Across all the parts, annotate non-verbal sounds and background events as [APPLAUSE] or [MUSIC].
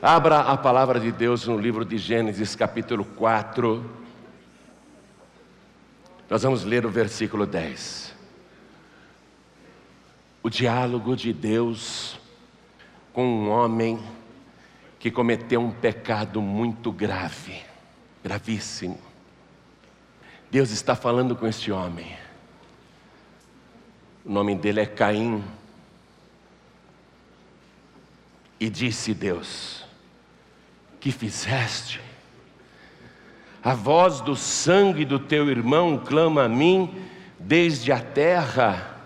Abra a palavra de Deus no livro de Gênesis, capítulo 4. Nós vamos ler o versículo 10. O diálogo de Deus com um homem que cometeu um pecado muito grave, gravíssimo. Deus está falando com este homem. O nome dele é Caim. E disse Deus: Que fizeste? A voz do sangue do teu irmão clama a mim desde a terra.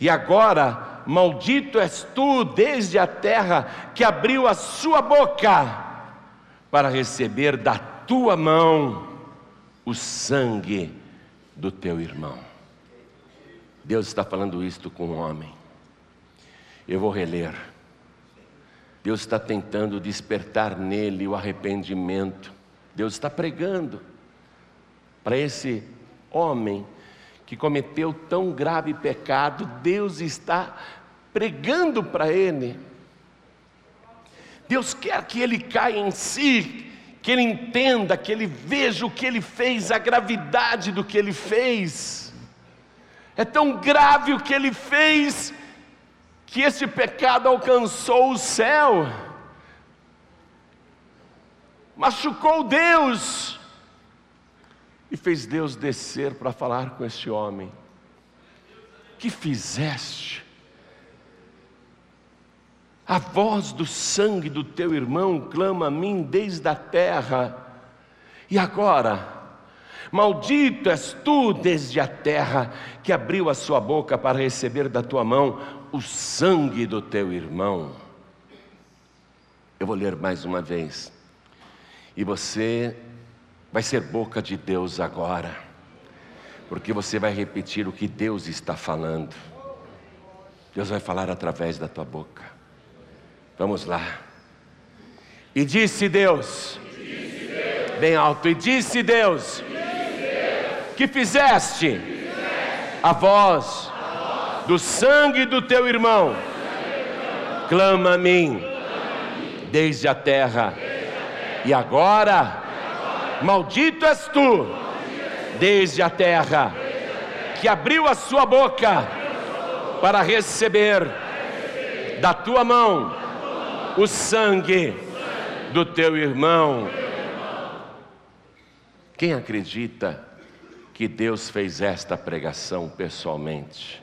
E agora, maldito és tu desde a terra que abriu a sua boca para receber da tua mão o sangue do teu irmão. Deus está falando isto com o homem. Eu vou reler. Deus está tentando despertar nele o arrependimento. Deus está pregando para esse homem que cometeu tão grave pecado. Deus está pregando para ele. Deus quer que ele caia em si, que ele entenda, que ele veja o que ele fez, a gravidade do que ele fez. É tão grave o que ele fez, que esse pecado alcançou o céu, machucou Deus, e fez Deus descer para falar com esse homem. Que fizeste? A voz do sangue do teu irmão clama a mim desde a terra. E agora, maldito és tu desde a terra, que abriu a sua boca para receber da tua mão o sangue do teu irmão. Eu vou ler mais uma vez. E você vai ser boca de Deus agora, porque você vai repetir o que Deus está falando. Deus vai falar através da tua boca. Vamos lá. E disse Deus, bem alto, e disse Deus, que fizeste a voz do sangue do teu irmão, clama a mim desde a terra, e agora, maldito és tu desde a terra, que abriu a sua boca para receber da tua mão o sangue do teu irmão. Quem acredita que Deus fez esta pregação pessoalmente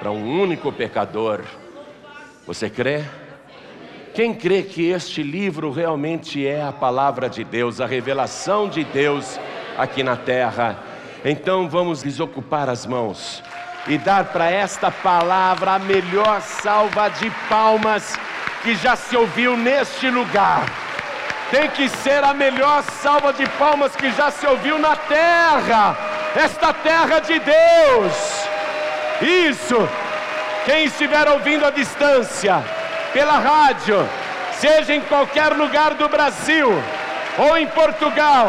para um único pecador? Você crê? Quem crê que este livro realmente é a palavra de Deus, a revelação de Deus aqui na terra? Então vamos desocupar as mãos e dar para esta palavra a melhor salva de palmas que já se ouviu neste lugar. Tem que ser a melhor salva de palmas que já se ouviu na terra, esta terra de Deus. Isso, quem estiver ouvindo à distância, pela rádio, seja em qualquer lugar do Brasil, ou em Portugal,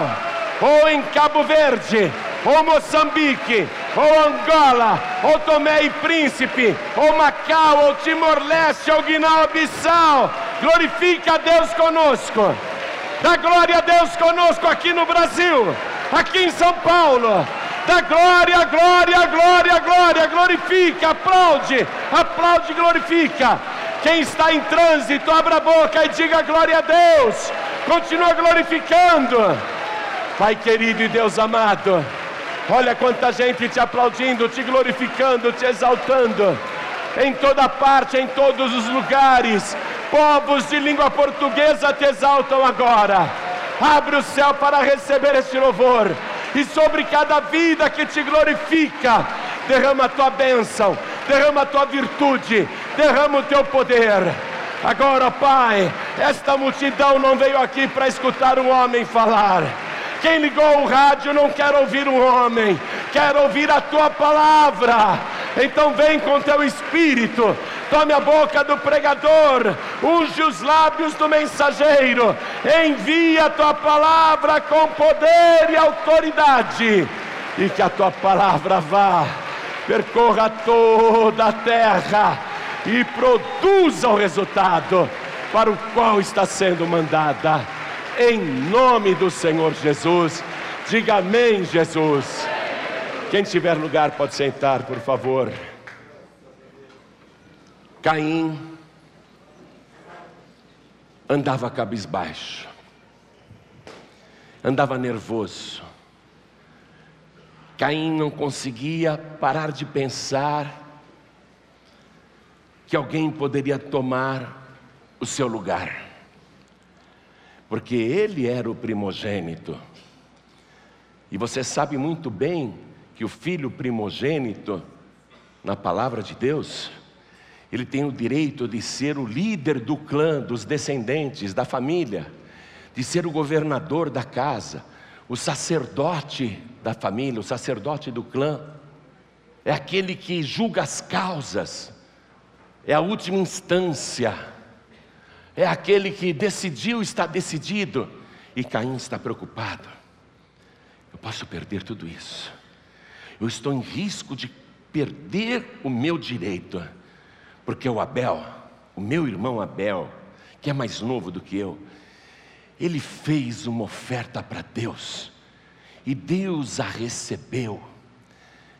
ou em Cabo Verde, ou Moçambique, ou Angola, ou Tomé e Príncipe, ou Macau, ou Timor-Leste, ou Guiné-Bissau. Glorifique a Deus conosco. Dá glória a Deus conosco aqui no Brasil, aqui em São Paulo. Dá glória, glória, glória, glória. Glorifica, aplaude, aplaude, glorifica. Quem está em trânsito, abra a boca e diga glória a Deus. Continua glorificando. Pai querido e Deus amado. Olha quanta gente te aplaudindo, te glorificando, te exaltando. Em toda parte, em todos os lugares, povos de língua portuguesa te exaltam agora. Abre o céu para receber este louvor, e sobre cada vida que te glorifica, derrama a tua bênção, derrama a tua virtude, derrama o teu poder. Agora, Pai, esta multidão não veio aqui para escutar um homem falar quem ligou o rádio não quer ouvir um homem, quer ouvir a tua palavra. Então vem com teu espírito, tome a boca do pregador, unge os lábios do mensageiro, envia a tua palavra com poder e autoridade, e que a tua palavra vá, percorra toda a terra e produza o resultado para o qual está sendo mandada. Em nome do Senhor Jesus. Diga amém, Jesus. Quem tiver lugar pode sentar, por favor. Caim andava cabisbaixo, andava nervoso. Caim não conseguia parar de pensar que alguém poderia tomar o seu lugar, porque ele era o primogênito. E você sabe muito bem que o filho primogênito, na palavra de Deus, ele tem o direito de ser o líder do clã, dos descendentes, da família, de ser o governador da casa, o sacerdote da família, o sacerdote do clã, é aquele que julga as causas, é a última instância, é aquele que decidiu, está decidido, e Caim está preocupado. Eu posso perder tudo isso, eu estou em risco de perder o meu direito porque o Abel, o meu irmão Abel, que é mais novo do que eu, ele fez uma oferta para Deus, e Deus a recebeu.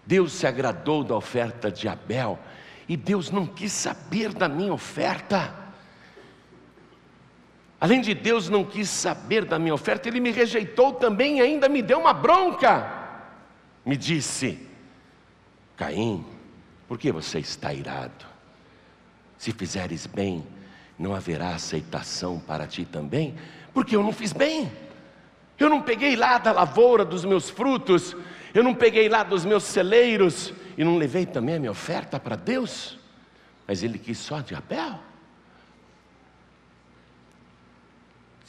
Deus se agradou da oferta de Abel, e Deus não quis saber da minha oferta. Além de Deus não quis saber da minha oferta, Ele me rejeitou também e ainda me deu uma bronca. Me disse: Caim, por que você está irado? Se fizeres bem, não haverá aceitação para ti também, porque eu não fiz bem. Eu não peguei lá da lavoura dos meus frutos, eu não peguei lá dos meus celeiros e não levei também a minha oferta para Deus. Mas ele quis só de Abel.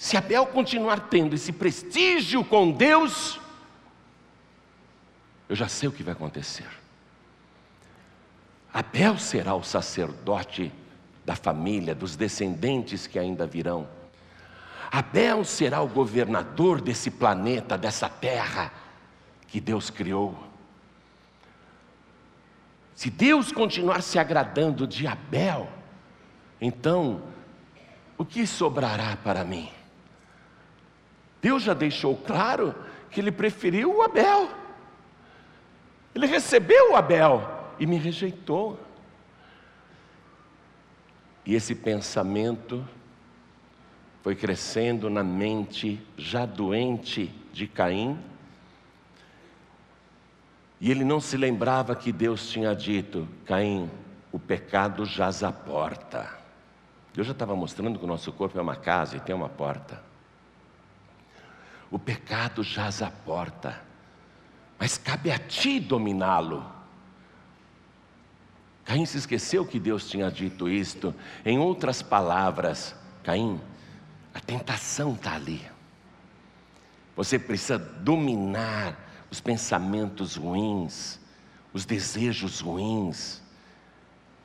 Se Abel continuar tendo esse prestígio com Deus, eu já sei o que vai acontecer. Abel será o sacerdote da família, dos descendentes que ainda virão. Abel será o governador desse planeta, dessa terra que Deus criou. Se Deus continuar se agradando de Abel, então o que sobrará para mim? Deus já deixou claro que ele preferiu o Abel. Ele recebeu o Abel e me rejeitou. E esse pensamento foi crescendo na mente já doente de Caim. E ele não se lembrava que Deus tinha dito: Caim, o pecado jaz à porta. Deus já estava mostrando que o nosso corpo é uma casa e tem uma porta. O pecado jaz à porta, mas cabe a ti dominá-lo. Caim se esqueceu que Deus tinha dito isto. Em outras palavras, Caim, a tentação está ali. Você precisa dominar os pensamentos ruins, os desejos ruins.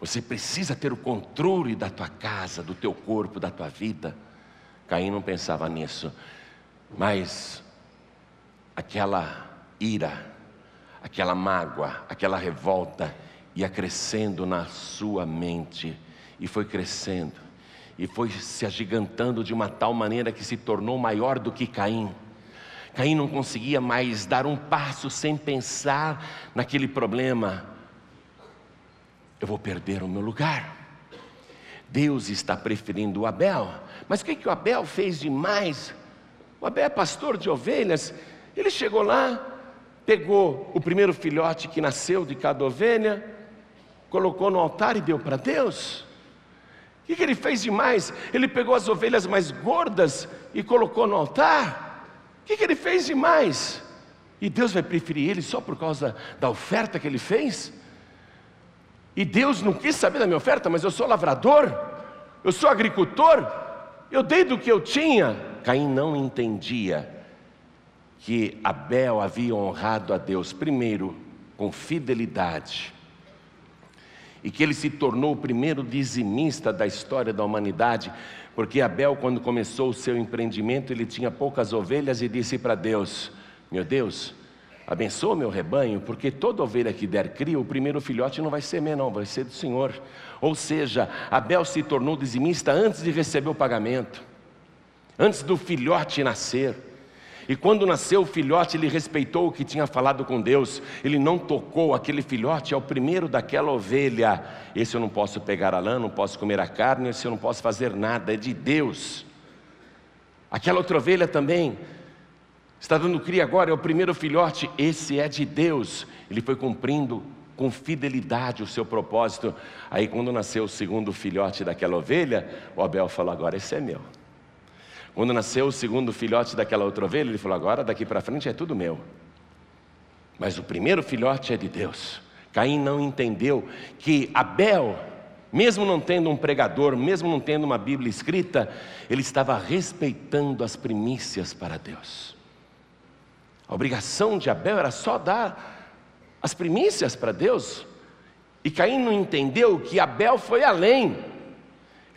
Você precisa ter o controle da tua casa, do teu corpo, da tua vida. Caim não pensava nisso, mas aquela ira, aquela mágoa, aquela revolta, ia crescendo na sua mente, e foi crescendo, e foi se agigantando de uma tal maneira que se tornou maior do que Caim. Caim não conseguia mais dar um passo sem pensar naquele problema. Eu vou perder o meu lugar. Deus está preferindo o Abel, mas o que, que o Abel fez demais? O Abel é pastor de ovelhas, ele chegou lá, pegou o primeiro filhote que nasceu de cada ovelha, colocou no altar e deu para Deus? O que, que ele fez demais? Ele pegou as ovelhas mais gordas e colocou no altar? O que, que ele fez demais? E Deus vai preferir ele só por causa da oferta que ele fez? E Deus não quis saber da minha oferta, mas eu sou lavrador, eu sou agricultor, eu dei do que eu tinha. Caim não entendia que Abel havia honrado a Deus, primeiro, com fidelidade, e que ele se tornou o primeiro dizimista da história da humanidade, porque Abel, quando começou o seu empreendimento, ele tinha poucas ovelhas e disse para Deus: Meu Deus, abençoa meu rebanho, porque toda ovelha que der cria, o primeiro filhote não vai ser meu, não, vai ser do Senhor. Ou seja, Abel se tornou dizimista antes de receber o pagamento, antes do filhote nascer. E quando nasceu o filhote, ele respeitou o que tinha falado com Deus. Ele não tocou aquele filhote, é o primeiro daquela ovelha. Esse eu não posso pegar a lã, não posso comer a carne, esse eu não posso fazer nada, é de Deus. Aquela outra ovelha também está dando cria agora, é o primeiro filhote, esse é de Deus. Ele foi cumprindo com fidelidade o seu propósito. Aí, quando nasceu o segundo filhote daquela ovelha, o Abel falou: Agora esse é meu. Quando nasceu o segundo filhote daquela outra ovelha, ele falou: agora daqui para frente é tudo meu. Mas o primeiro filhote é de Deus. Caim não entendeu que Abel, mesmo não tendo um pregador, mesmo não tendo uma Bíblia escrita, ele estava respeitando as primícias para Deus. A obrigação de Abel era só dar as primícias para Deus. E Caim não entendeu que Abel foi além.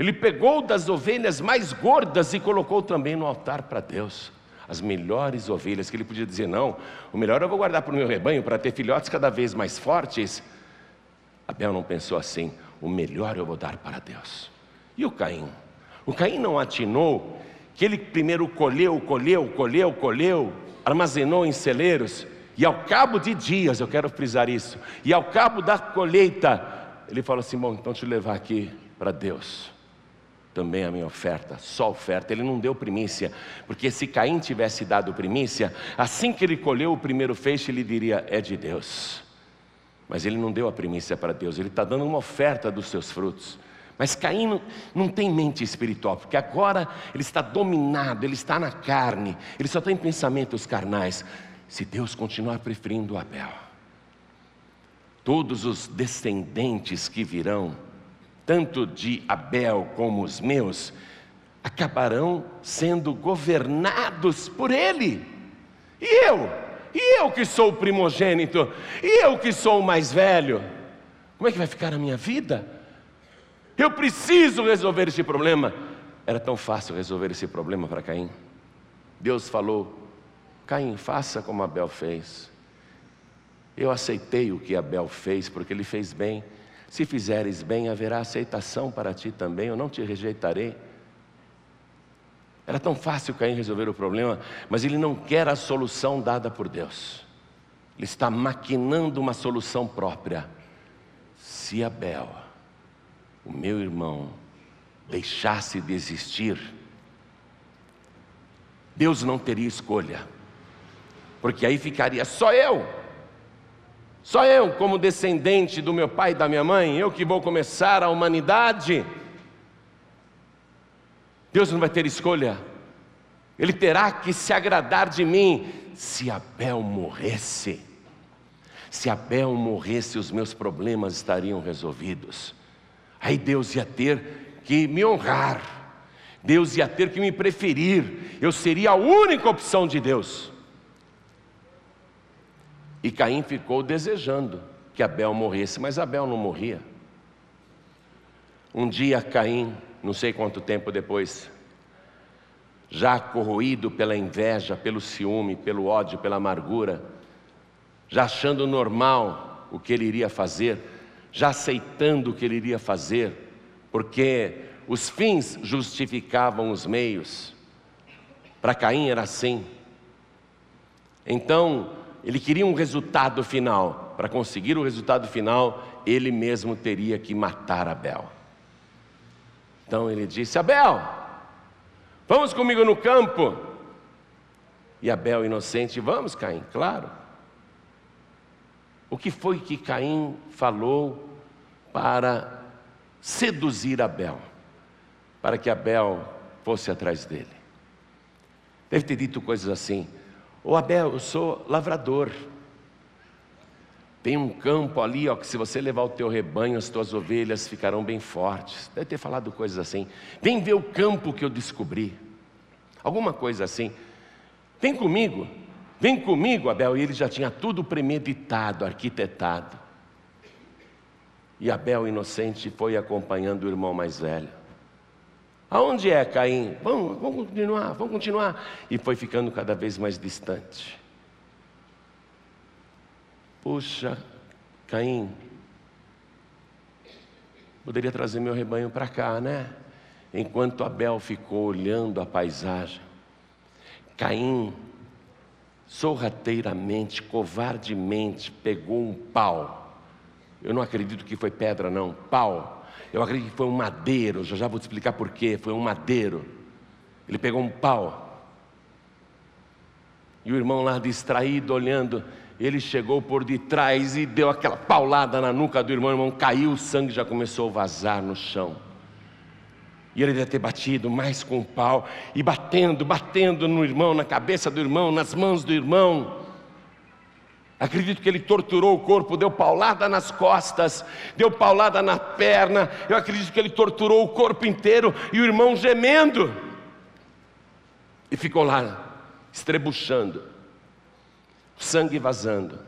Ele pegou das ovelhas mais gordas e colocou também no altar para Deus. As melhores ovelhas, que ele podia dizer: não, o melhor eu vou guardar para o meu rebanho, para ter filhotes cada vez mais fortes. Abel não pensou assim: o melhor eu vou dar para Deus. E o Caim? O Caim não atinou que ele primeiro colheu, colheu, colheu, colheu, armazenou em celeiros, e ao cabo de dias, eu quero frisar isso, e ao cabo da colheita, ele falou assim: bom, então te levar aqui para Deus também a minha oferta, só oferta. Ele não deu primícia, porque se Caim tivesse dado primícia, assim que ele colheu o primeiro feixe, ele diria: é de Deus. Mas ele não deu a primícia para Deus, ele está dando uma oferta dos seus frutos. Mas Caim não, tem mente espiritual, porque agora ele está dominado, ele está na carne, ele só tem pensamentos carnais. Se Deus continuar preferindo Abel, todos os descendentes que virão, tanto de Abel como os meus, acabarão sendo governados por ele. E eu? E eu que sou o primogênito? E eu que sou o mais velho? Como é que vai ficar a minha vida? Eu preciso resolver esse problema. Era tão fácil resolver esse problema para Caim. Deus falou: Caim, faça como Abel fez. Eu aceitei o que Abel fez, porque ele fez bem. Se fizeres bem, haverá aceitação para ti também, eu não te rejeitarei. Era tão fácil Caim resolver o problema, mas ele não quer a solução dada por Deus. Ele está maquinando uma solução própria. Se Abel, o meu irmão, deixasse de existir, Deus não teria escolha, porque aí ficaria só eu só eu, como descendente do meu pai e da minha mãe, eu que vou começar a humanidade. Deus não vai ter escolha, Ele terá que se agradar de mim. Se Abel morresse, se Abel morresse, os meus problemas estariam resolvidos. Aí Deus ia ter que me honrar, Deus ia ter que me preferir, eu seria a única opção de Deus. E Caim ficou desejando que Abel morresse, mas Abel não morria. Um dia Caim, não sei quanto tempo depois, já corroído pela inveja, pelo ciúme, pelo ódio, pela amargura, já achando normal o que ele iria fazer, já aceitando o que ele iria fazer, porque os fins justificavam os meios. Para Caim era assim. Então, ele queria um resultado final. Para conseguir o resultado final, ele mesmo teria que matar Abel. Então ele disse: Abel, vamos comigo no campo. E Abel, inocente, vamos, Caim, claro. O que foi que Caim falou para seduzir Abel? Para que Abel fosse atrás dele. Deve ter dito coisas assim: Ô Abel, eu sou lavrador. Tem um campo ali, ó, que se você levar o teu rebanho, as tuas ovelhas ficarão bem fortes. Deve ter falado coisas assim. Vem ver o campo que eu descobri. Alguma coisa assim. Vem comigo. Vem comigo, Abel. E ele já tinha tudo premeditado, arquitetado. E Abel, inocente, foi acompanhando o irmão mais velho. Aonde é Caim? Vamos, vamos continuar, vamos continuar. E foi ficando cada vez mais distante. Puxa, Caim, poderia trazer meu rebanho para cá, né? Enquanto Abel ficou olhando a paisagem, Caim, sorrateiramente, covardemente, pegou um pau. Eu não acredito que foi pedra, não, pau. Eu acredito que foi um madeiro, já já vou te explicar por quê. Foi um madeiro. Ele pegou um pau. E o irmão lá distraído, olhando, ele chegou por detrás e deu aquela paulada na nuca do irmão. O irmão caiu, o sangue já começou a vazar no chão. E ele deve ter batido mais com o pau, e batendo, batendo no irmão, na cabeça do irmão, nas mãos do irmão. Acredito que ele torturou o corpo, deu paulada nas costas, deu paulada na perna. Eu acredito que ele torturou o corpo inteiro e o irmão gemendo. E ficou lá, estrebuchando, sangue vazando,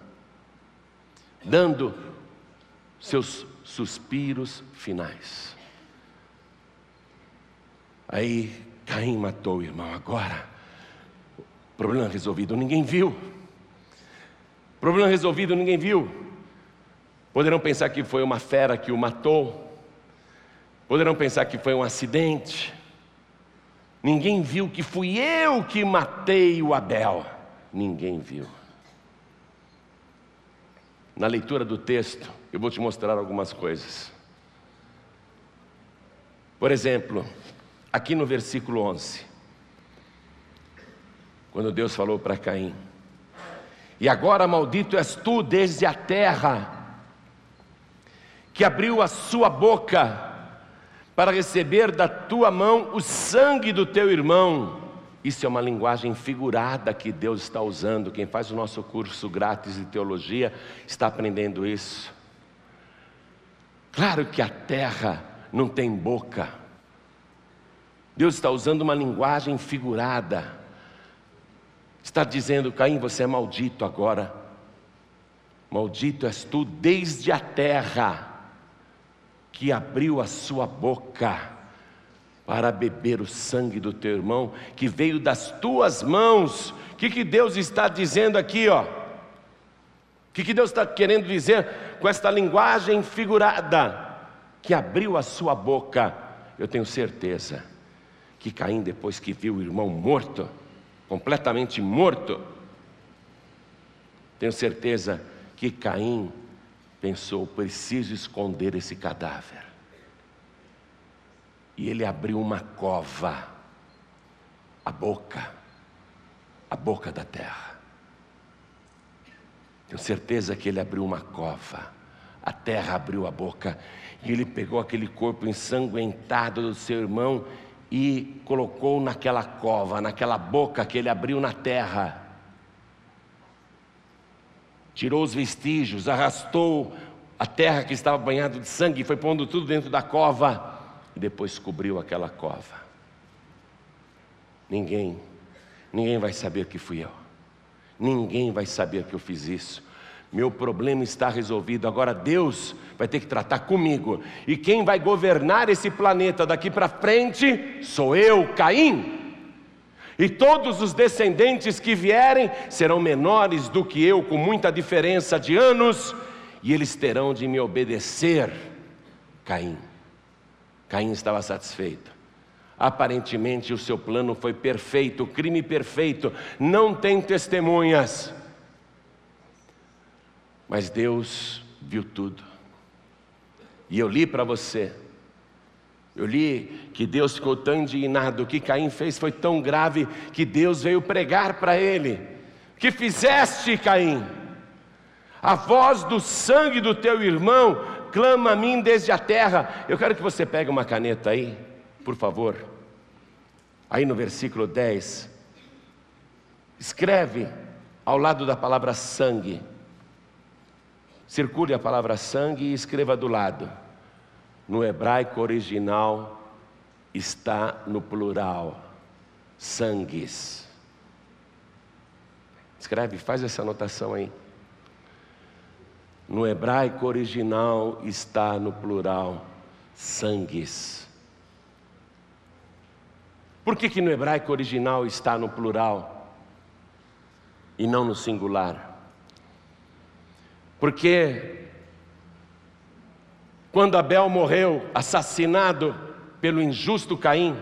dando seus suspiros finais. Aí Caim matou o irmão. Agora, problema resolvido, ninguém viu. Problema resolvido, ninguém viu. Poderão pensar que foi uma fera que o matou. Poderão pensar que foi um acidente. Ninguém viu que fui eu que matei o Abel. Ninguém viu. Na leitura do texto, eu vou te mostrar algumas coisas. Por exemplo, aqui no versículo 11, quando Deus falou para Caim: E agora maldito és tu desde a terra, que abriu a sua boca para receber da tua mão o sangue do teu irmão. Isso é uma linguagem figurada que Deus está usando. Quem faz o nosso curso grátis de teologia está aprendendo isso. Claro que a terra não tem boca, Deus está usando uma linguagem figurada. Está dizendo, Caim, você é maldito agora. Maldito és tu desde a terra que abriu a sua boca para beber o sangue do teu irmão, que veio das tuas mãos. O que, que Deus está dizendo aqui, ó? O que, que Deus está querendo dizer com esta linguagem figurada? Que abriu a sua boca, eu tenho certeza que Caim, depois que viu o irmão morto, completamente morto, tenho certeza que Caim pensou: preciso esconder esse cadáver. E ele abriu uma cova, a boca, a boca da terra. Tenho certeza que ele abriu uma cova, a terra abriu a boca, e ele pegou aquele corpo ensanguentado do seu irmão e colocou naquela cova, naquela boca que ele abriu na terra. Tirou os vestígios, arrastou a terra que estava banhada de sangue, foi pondo tudo dentro da cova e depois cobriu aquela cova. Ninguém, ninguém vai saber que fui eu. Ninguém vai saber que eu fiz isso meu problema está resolvido, agora Deus vai ter que tratar comigo. E quem vai governar esse planeta daqui para frente sou eu, Caim. E todos os descendentes que vierem serão menores do que eu, com muita diferença de anos, e eles terão de me obedecer. Caim. Caim estava satisfeito. Aparentemente o seu plano foi perfeito, crime perfeito, não tem testemunhas. Mas Deus viu tudo. E eu li para você. Eu li que Deus ficou tão indignado, o que Caim fez foi tão grave que Deus veio pregar para ele: Que fizeste, Caim? A voz do sangue do teu irmão clama a mim desde a terra. Eu quero que você pegue uma caneta aí, por favor. Aí no versículo 10, escreve ao lado da palavra sangue Circule a palavra sangue e escreva do lado. No hebraico original está no plural, sangues. Escreve, faz essa anotação aí. No hebraico original está no plural, sangues. Por que, que no hebraico original está no plural e não no singular? Porque quando Abel morreu, assassinado pelo injusto Caim,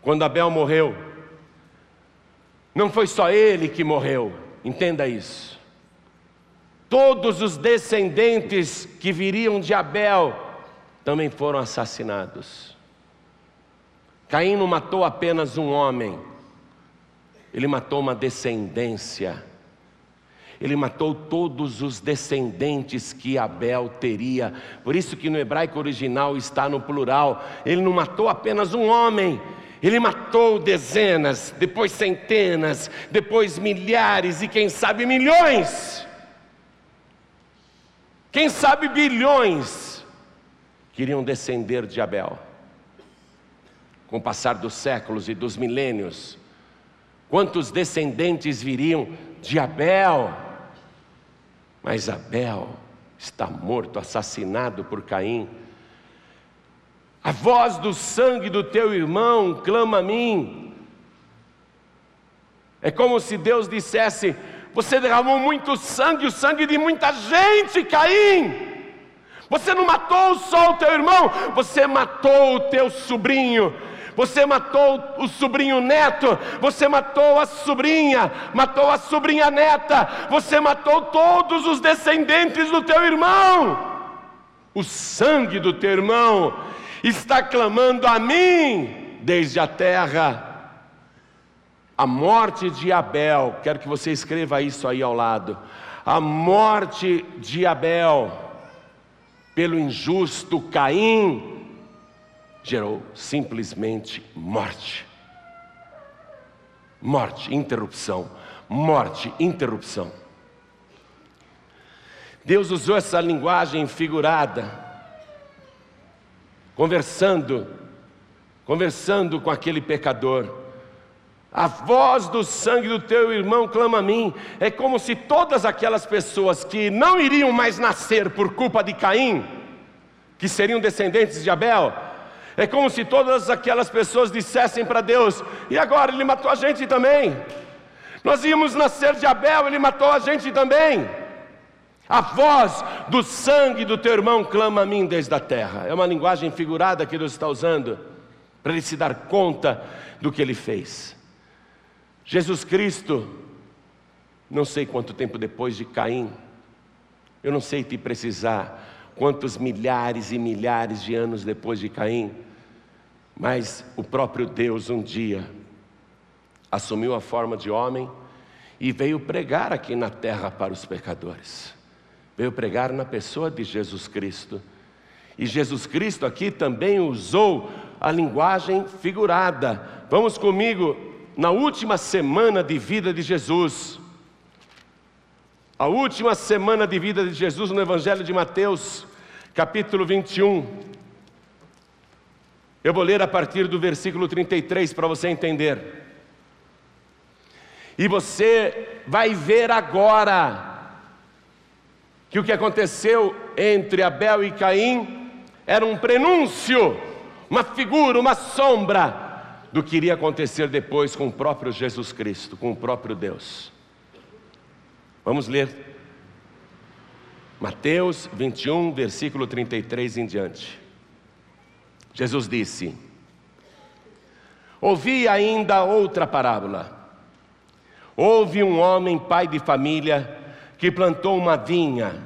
quando Abel morreu, não foi só ele que morreu, entenda isso. Todos os descendentes que viriam de Abel também foram assassinados. Caim não matou apenas um homem, ele matou uma descendência. Ele matou todos os descendentes que Abel teria. Por isso que no hebraico original está no plural. Ele não matou apenas um homem, ele matou dezenas, depois centenas, depois milhares e quem sabe milhões. Quem sabe bilhões queriam descender de Abel. Com o passar dos séculos e dos milênios, quantos descendentes viriam de Abel? Mas Abel está morto, assassinado por Caim. A voz do sangue do teu irmão clama a mim. É como se Deus dissesse: Você derramou muito sangue, o sangue de muita gente, Caim. Você não matou só o teu irmão, você matou o teu sobrinho, você matou o sobrinho neto, você matou a sobrinha, matou a sobrinha neta, você matou todos os descendentes do teu irmão. O sangue do teu irmão está clamando a mim desde a terra. A morte de Abel, quero que você escreva isso aí ao lado. A morte de Abel pelo injusto Caim gerou simplesmente morte. Morte, interrupção. Morte, interrupção. Deus usou essa linguagem figurada conversando, conversando com aquele pecador. A voz do sangue do teu irmão clama a mim. É como se todas aquelas pessoas que não iriam mais nascer por culpa de Caim, que seriam descendentes de Abel, é como se todas aquelas pessoas dissessem para Deus: e agora ele matou a gente também. Nós íamos nascer de Abel, ele matou a gente também. A voz do sangue do teu irmão clama a mim desde a terra. É uma linguagem figurada que Deus está usando para ele se dar conta do que ele fez. Jesus Cristo, não sei quanto tempo depois de Caim, eu não sei te precisar quantos milhares e milhares de anos depois de Caim, mas o próprio Deus um dia assumiu a forma de homem e veio pregar aqui na terra para os pecadores veio pregar na pessoa de Jesus Cristo. E Jesus Cristo aqui também usou a linguagem figurada. Vamos comigo na última semana de vida de Jesus. A última semana de vida de Jesus no Evangelho de Mateus, capítulo 21. Eu vou ler a partir do versículo 33 para você entender. E você vai ver agora que o que aconteceu entre Abel e Caim era um prenúncio, uma figura, uma sombra do que iria acontecer depois com o próprio Jesus Cristo, com o próprio Deus. Vamos ler Mateus 21, versículo 33 em diante. Jesus disse: Ouvi ainda outra parábola. Houve um homem, pai de família, que plantou uma vinha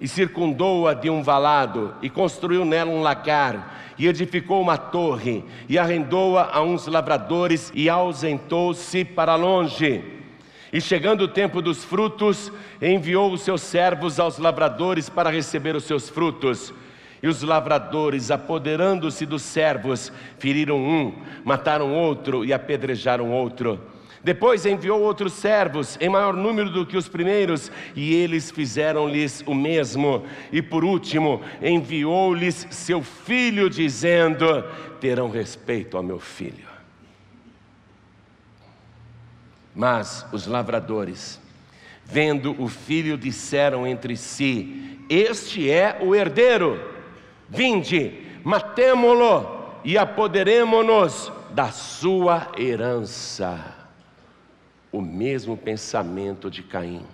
e circundou-a de um valado e construiu nela um lagar e edificou uma torre e arrendou-a a uns lavradores e ausentou-se para longe. E chegando o tempo dos frutos, enviou os seus servos aos lavradores para receber os seus frutos. E os lavradores, apoderando-se dos servos, feriram um, mataram outro e apedrejaram outro. Depois enviou outros servos, em maior número do que os primeiros, e eles fizeram-lhes o mesmo. E por último, enviou-lhes seu filho, dizendo: Terão respeito ao meu filho. Mas os lavradores, vendo o filho, disseram entre si: Este é o herdeiro, vinde, matemo-lo e apoderemo-nos da sua herança o mesmo pensamento de Caim.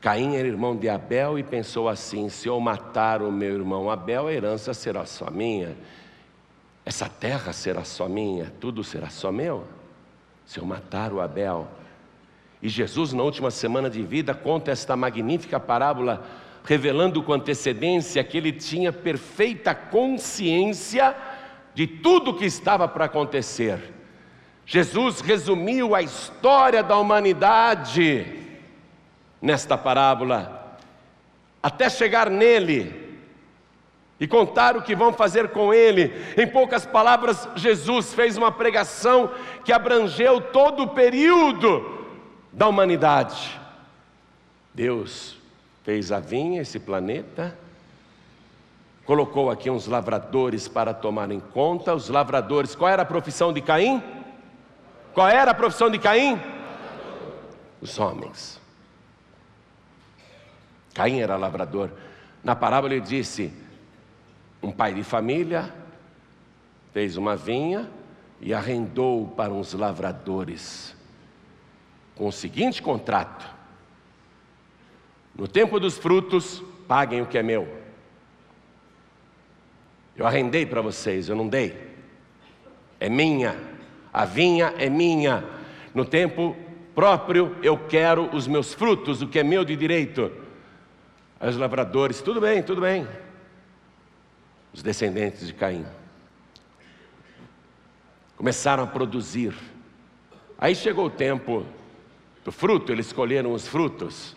Caim era irmão de Abel e pensou assim: se eu matar o meu irmão Abel, a herança será só minha. Essa terra será só minha, tudo será só meu. Se eu matar o Abel. E Jesus, na última semana de vida, conta esta magnífica parábola, revelando com antecedência que ele tinha perfeita consciência de tudo que estava para acontecer. Jesus resumiu a história da humanidade nesta parábola, até chegar nele e contar o que vão fazer com ele. Em poucas palavras, Jesus fez uma pregação que abrangeu todo o período da humanidade. Deus fez a vinha, esse planeta, colocou aqui uns lavradores para tomar em conta. Os lavradores, qual era a profissão de Caim? Qual era a profissão de Caim? Os homens. Caim era lavrador. Na parábola ele disse: um pai de família fez uma vinha e arrendou para uns lavradores, com o seguinte contrato: no tempo dos frutos, paguem o que é meu. Eu arrendei para vocês, eu não dei. É minha. A vinha é minha. No tempo próprio, eu quero os meus frutos, o que é meu de direito. Os lavradores, tudo bem, tudo bem. Os descendentes de Caim começaram a produzir. Aí chegou o tempo do fruto, eles colheram os frutos.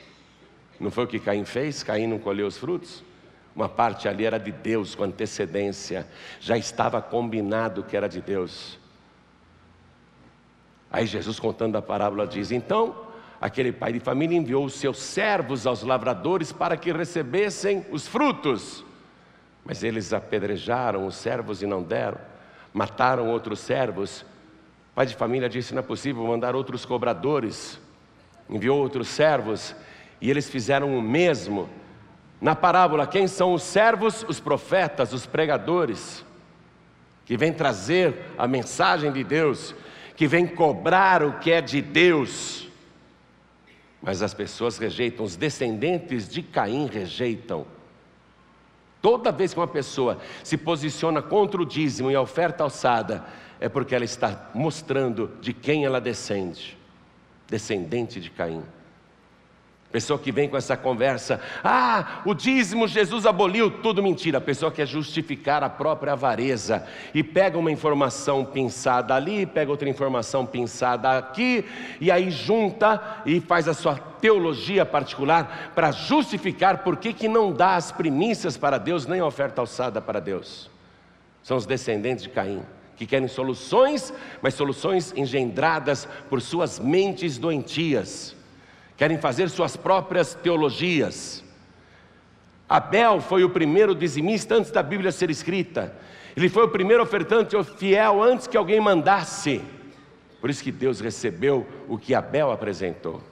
Não foi o que Caim fez? Caim não colheu os frutos? Uma parte ali era de Deus com antecedência, já estava combinado que era de Deus. Aí Jesus contando a parábola diz: Então Aquele pai de família enviou os seus servos aos lavradores para que recebessem os frutos. Mas eles apedrejaram os servos e não deram, mataram outros servos. O pai de família disse: não é possível mandar outros cobradores. Enviou outros servos e eles fizeram o mesmo. Na parábola, quem são os servos? Os profetas, os pregadores, que vêm trazer a mensagem de Deus, que vêm cobrar o que é de Deus. Mas as pessoas rejeitam, os descendentes de Caim rejeitam. Toda vez que uma pessoa se posiciona contra o dízimo e a oferta alçada, é porque ela está mostrando de quem ela descende descendente de Caim. Pessoa que vem com essa conversa, ah, o dízimo Jesus aboliu, tudo mentira. A pessoa quer justificar a própria avareza e pega uma informação pinçada ali, pega outra informação pinçada aqui, e aí junta e faz a sua teologia particular para justificar por que, que não dá as primícias para Deus, nem a oferta alçada para Deus. São os descendentes de Caim que querem soluções, mas soluções engendradas por suas mentes doentias querem fazer suas próprias teologias. Abel foi o primeiro dizimista antes da Bíblia ser escrita. Ele foi o primeiro ofertante fiel antes que alguém mandasse. Por isso que Deus recebeu o que Abel apresentou.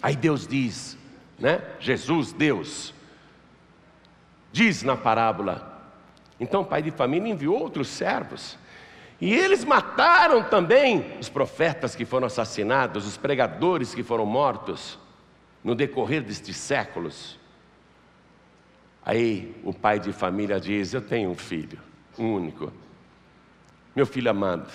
Aí Deus diz, né? Jesus, Deus, diz na parábola. Então o pai de família enviou outros servos e eles mataram também os profetas que foram assassinados, os pregadores que foram mortos no decorrer destes séculos. Aí o pai de família diz: Eu tenho um filho, um único, meu filho amado.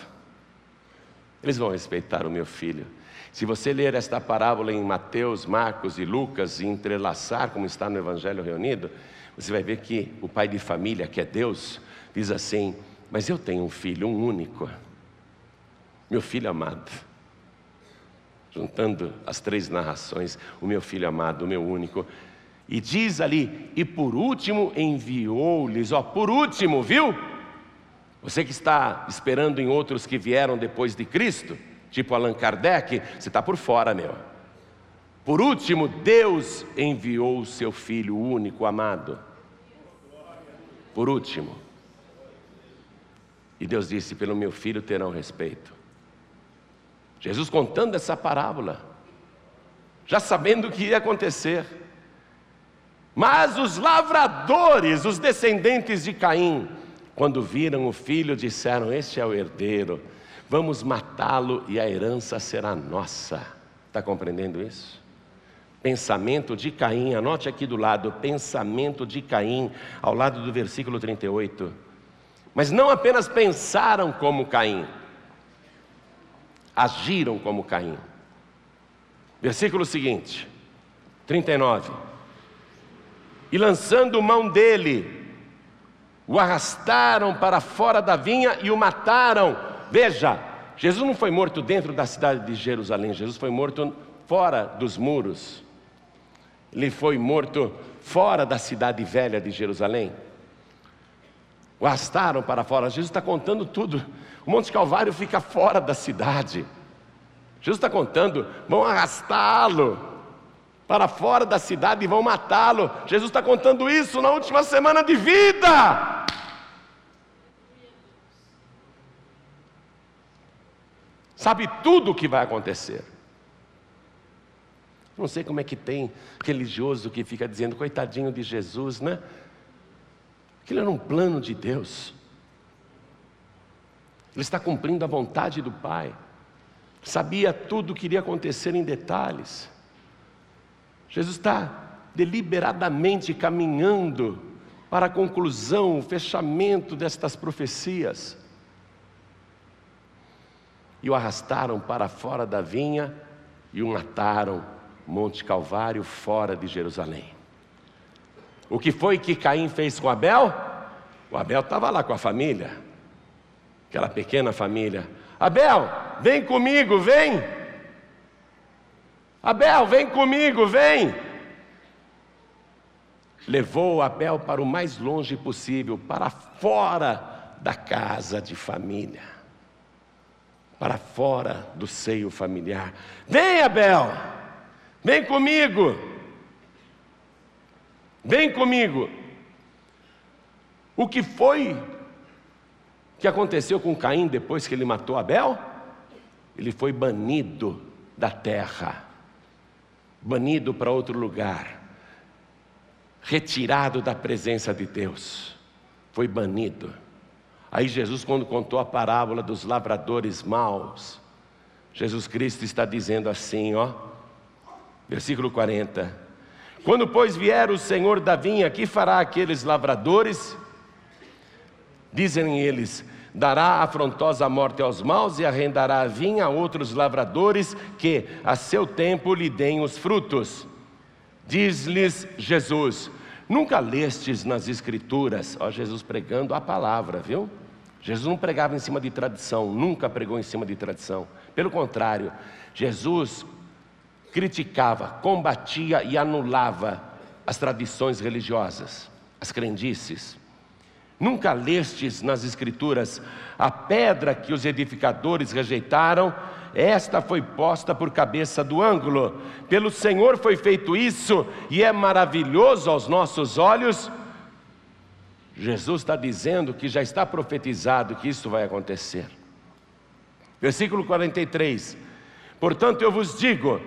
Eles vão respeitar o meu filho. Se você ler esta parábola em Mateus, Marcos e Lucas e entrelaçar, como está no Evangelho reunido, você vai ver que o pai de família, que é Deus, diz assim: mas eu tenho um filho, um único, meu filho amado. Juntando as três narrações, o meu filho amado, o meu único. E diz ali, e por último enviou-lhes, ó, por último, viu? Você que está esperando em outros que vieram depois de Cristo, tipo Allan Kardec, você está por fora, meu. Por último, Deus enviou o seu Filho único, amado. Por último. E Deus disse: Pelo meu filho terão respeito. Jesus contando essa parábola, já sabendo o que ia acontecer. Mas os lavradores, os descendentes de Caim, quando viram o filho, disseram: Este é o herdeiro, vamos matá-lo e a herança será nossa. Está compreendendo isso? Pensamento de Caim, anote aqui do lado, pensamento de Caim, ao lado do versículo 38. Mas não apenas pensaram como Caim, agiram como Caim. Versículo seguinte, 39. E lançando mão dele, o arrastaram para fora da vinha e o mataram. Veja, Jesus não foi morto dentro da cidade de Jerusalém, Jesus foi morto fora dos muros. Ele foi morto fora da cidade velha de Jerusalém. Arrastaram para fora. Jesus está contando tudo. O Monte Calvário fica fora da cidade. Jesus está contando, vão arrastá-lo para fora da cidade e vão matá-lo. Jesus está contando isso na última semana de vida. Sabe tudo o que vai acontecer. Não sei como é que tem religioso que fica dizendo, coitadinho de Jesus, né? Aquilo era um plano de Deus. Ele está cumprindo a vontade do Pai. Sabia tudo o que iria acontecer em detalhes. Jesus está deliberadamente caminhando para a conclusão, o fechamento destas profecias. E o arrastaram para fora da vinha e o mataram Monte Calvário, fora de Jerusalém. O que foi que Caim fez com Abel? O Abel estava lá com a família, aquela pequena família. Abel, vem comigo, vem. Abel, vem comigo, vem. Levou Abel para o mais longe possível, para fora da casa de família, para fora do seio familiar. Vem, Abel. Vem comigo. Vem comigo. O que foi que aconteceu com Caim depois que ele matou Abel? Ele foi banido da terra, banido para outro lugar, retirado da presença de Deus, foi banido. Aí Jesus, quando contou a parábola dos lavradores maus, Jesus Cristo está dizendo assim, ó. Versículo 40. Quando, pois, vier o Senhor da vinha, que fará aqueles lavradores? Dizem eles: dará afrontosa morte aos maus e arrendará a vinha a outros lavradores que, a seu tempo, lhe deem os frutos. Diz-lhes Jesus: Nunca lestes nas Escrituras, ó Jesus pregando a palavra, viu? Jesus não pregava em cima de tradição, nunca pregou em cima de tradição. Pelo contrário, Jesus criticava, combatia e anulava as tradições religiosas, as crendices. Nunca lestes nas Escrituras a pedra que os edificadores rejeitaram, esta foi posta por cabeça do ângulo. Pelo Senhor foi feito isso e é maravilhoso aos nossos olhos. Jesus está dizendo que já está profetizado que isso vai acontecer. Versículo 43. Portanto, eu vos digo: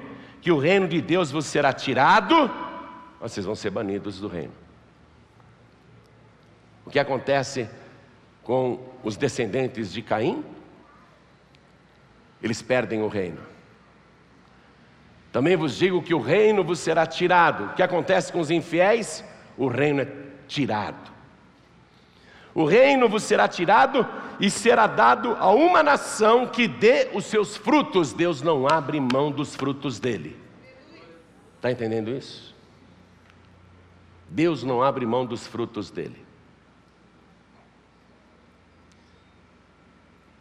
que o reino de Deus vos será tirado, vocês vão ser banidos do reino. O que acontece com os descendentes de Caim? Eles perdem o reino. Também vos digo que o reino vos será tirado. O que acontece com os infiéis? O reino é tirado. O reino vos será tirado e será dado a uma nação que dê os seus frutos. Deus não abre mão dos frutos dele. Está entendendo isso? Deus não abre mão dos frutos dele.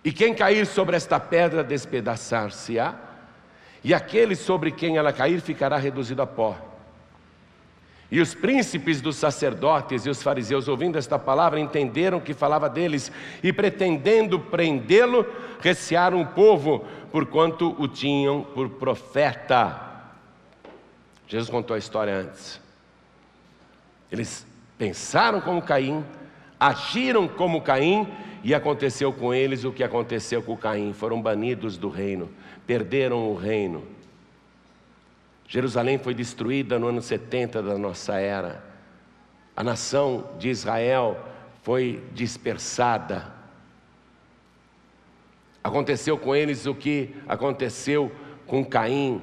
E quem cair sobre esta pedra despedaçar-se-á, e aquele sobre quem ela cair ficará reduzido a pó. E os príncipes dos sacerdotes e os fariseus, ouvindo esta palavra, entenderam que falava deles e, pretendendo prendê-lo, recearam o povo, porquanto o tinham por profeta. Jesus contou a história antes. Eles pensaram como Caim, agiram como Caim, e aconteceu com eles o que aconteceu com Caim: foram banidos do reino, perderam o reino. Jerusalém foi destruída no ano 70 da nossa era. A nação de Israel foi dispersada. Aconteceu com eles o que aconteceu com Caim.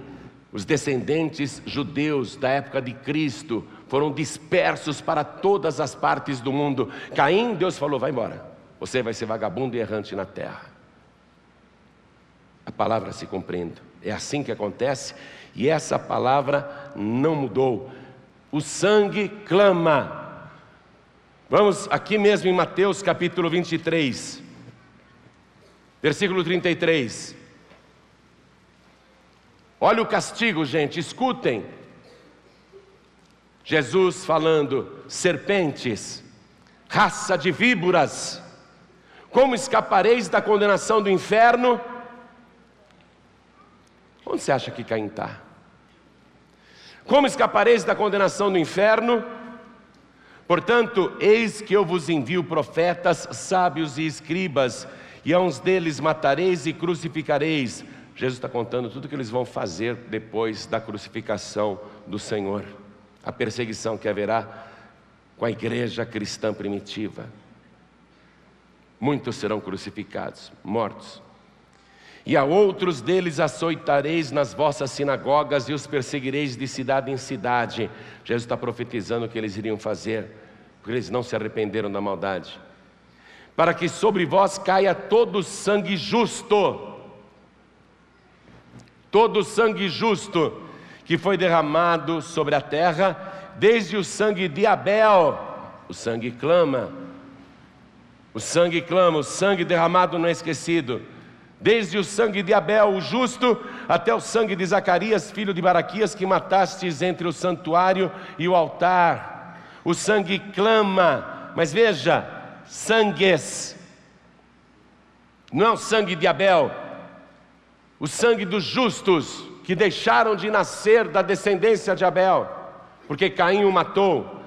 Os descendentes judeus da época de Cristo foram dispersos para todas as partes do mundo. Caim, Deus falou: vai embora, você vai ser vagabundo e errante na terra. A palavra se compreende, é assim que acontece, e essa palavra não mudou. O sangue clama. Vamos aqui mesmo em Mateus capítulo 23, versículo 33. Olha o castigo, gente, escutem. Jesus falando: serpentes, raça de víboras, como escapareis da condenação do inferno? Onde você acha que Caim está? Como escapareis da condenação do inferno? Portanto, eis que eu vos envio profetas, sábios e escribas, e a uns deles matareis e crucificareis. Jesus está contando tudo o que eles vão fazer depois da crucificação do Senhor a perseguição que haverá com a igreja cristã primitiva. Muitos serão crucificados, mortos. E a outros deles açoitareis nas vossas sinagogas e os perseguireis de cidade em cidade. Jesus está profetizando o que eles iriam fazer, porque eles não se arrependeram da maldade. Para que sobre vós caia todo o sangue justo, todo sangue justo, que foi derramado sobre a terra, desde o sangue de Abel, o sangue clama, o sangue clama, o sangue derramado não é esquecido, desde o sangue de Abel, o justo, até o sangue de Zacarias, filho de Baraquias, que matastes entre o santuário e o altar. O sangue clama, mas veja, sangues, não é o sangue de Abel, o sangue dos justos, que deixaram de nascer da descendência de Abel, porque Caim o matou.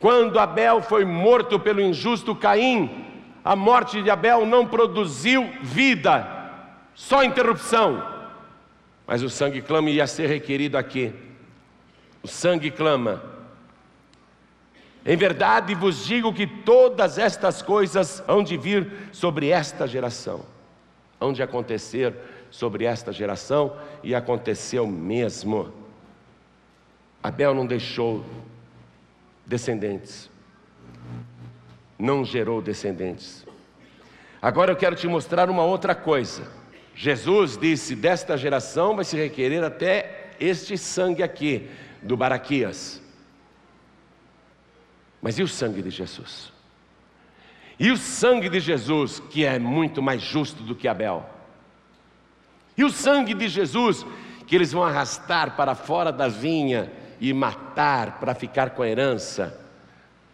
Quando Abel foi morto pelo injusto Caim, a morte de Abel não produziu vida, só interrupção. Mas o sangue clama ia ser requerido aqui. O sangue clama. Em verdade vos digo que todas estas coisas hão de vir sobre esta geração, hão de acontecer sobre esta geração e aconteceu mesmo. Abel não deixou descendentes, não gerou descendentes. Agora eu quero te mostrar uma outra coisa. Jesus disse: desta geração vai se requerer até este sangue aqui, do Baraquias. Mas e o sangue de Jesus? E o sangue de Jesus, que é muito mais justo do que Abel? E o sangue de Jesus, que eles vão arrastar para fora da vinha e matar para ficar com a herança.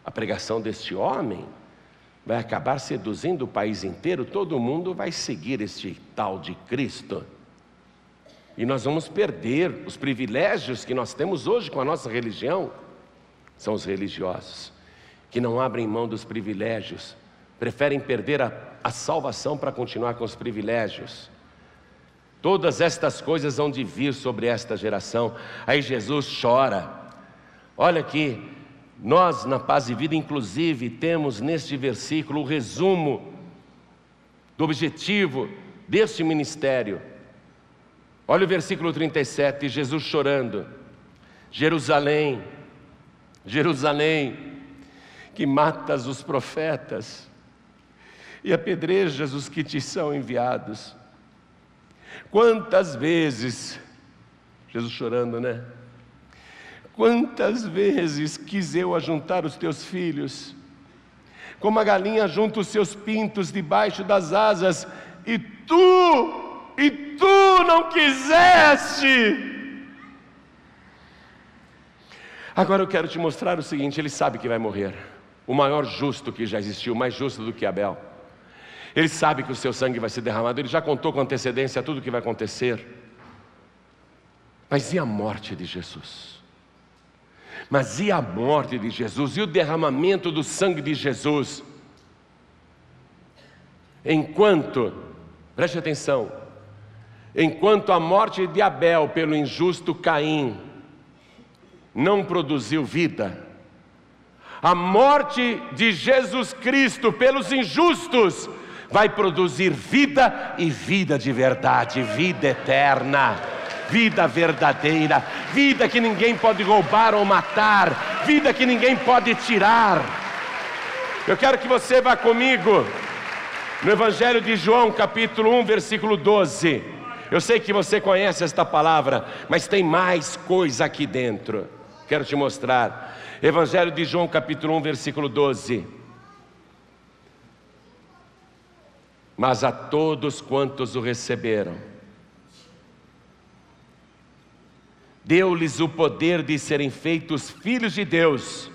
A pregação deste homem vai acabar seduzindo o país inteiro, todo mundo vai seguir este tal de Cristo. E nós vamos perder os privilégios que nós temos hoje com a nossa religião. São os religiosos que não abrem mão dos privilégios, preferem perder a, a salvação para continuar com os privilégios. Todas estas coisas hão de vir sobre esta geração. Aí Jesus chora. Olha aqui, nós na Paz e Vida, inclusive, temos neste versículo o resumo do objetivo deste ministério. Olha o versículo 37, Jesus chorando. Jerusalém, Jerusalém, que matas os profetas e apedrejas os que te são enviados. Quantas vezes, Jesus chorando, né? Quantas vezes quis eu ajuntar os teus filhos, como a galinha junta os seus pintos debaixo das asas, e tu, e tu não quiseste. Agora eu quero te mostrar o seguinte: ele sabe que vai morrer, o maior justo que já existiu, mais justo do que Abel. Ele sabe que o seu sangue vai ser derramado, ele já contou com antecedência tudo o que vai acontecer. Mas e a morte de Jesus? Mas e a morte de Jesus? E o derramamento do sangue de Jesus? Enquanto, preste atenção, enquanto a morte de Abel pelo injusto Caim não produziu vida, a morte de Jesus Cristo pelos injustos vai produzir vida e vida de verdade, vida eterna. Vida verdadeira, vida que ninguém pode roubar ou matar, vida que ninguém pode tirar. Eu quero que você vá comigo no Evangelho de João, capítulo 1, versículo 12. Eu sei que você conhece esta palavra, mas tem mais coisa aqui dentro. Quero te mostrar. Evangelho de João, capítulo 1, versículo 12. Mas a todos quantos o receberam, deu-lhes o poder de serem feitos filhos de Deus,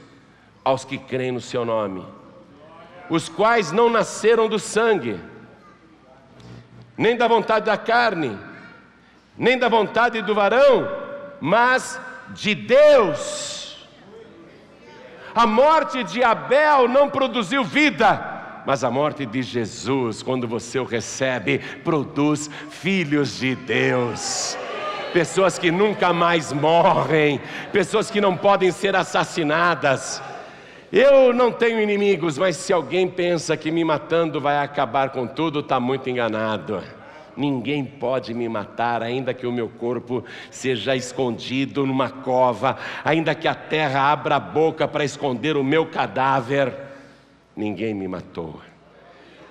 aos que creem no seu nome os quais não nasceram do sangue, nem da vontade da carne, nem da vontade do varão, mas de Deus. A morte de Abel não produziu vida, mas a morte de Jesus, quando você o recebe, produz filhos de Deus. Pessoas que nunca mais morrem, pessoas que não podem ser assassinadas eu não tenho inimigos, mas se alguém pensa que me matando vai acabar com tudo, está muito enganado. Ninguém pode me matar, ainda que o meu corpo seja escondido numa cova, ainda que a terra abra a boca para esconder o meu cadáver. Ninguém me matou,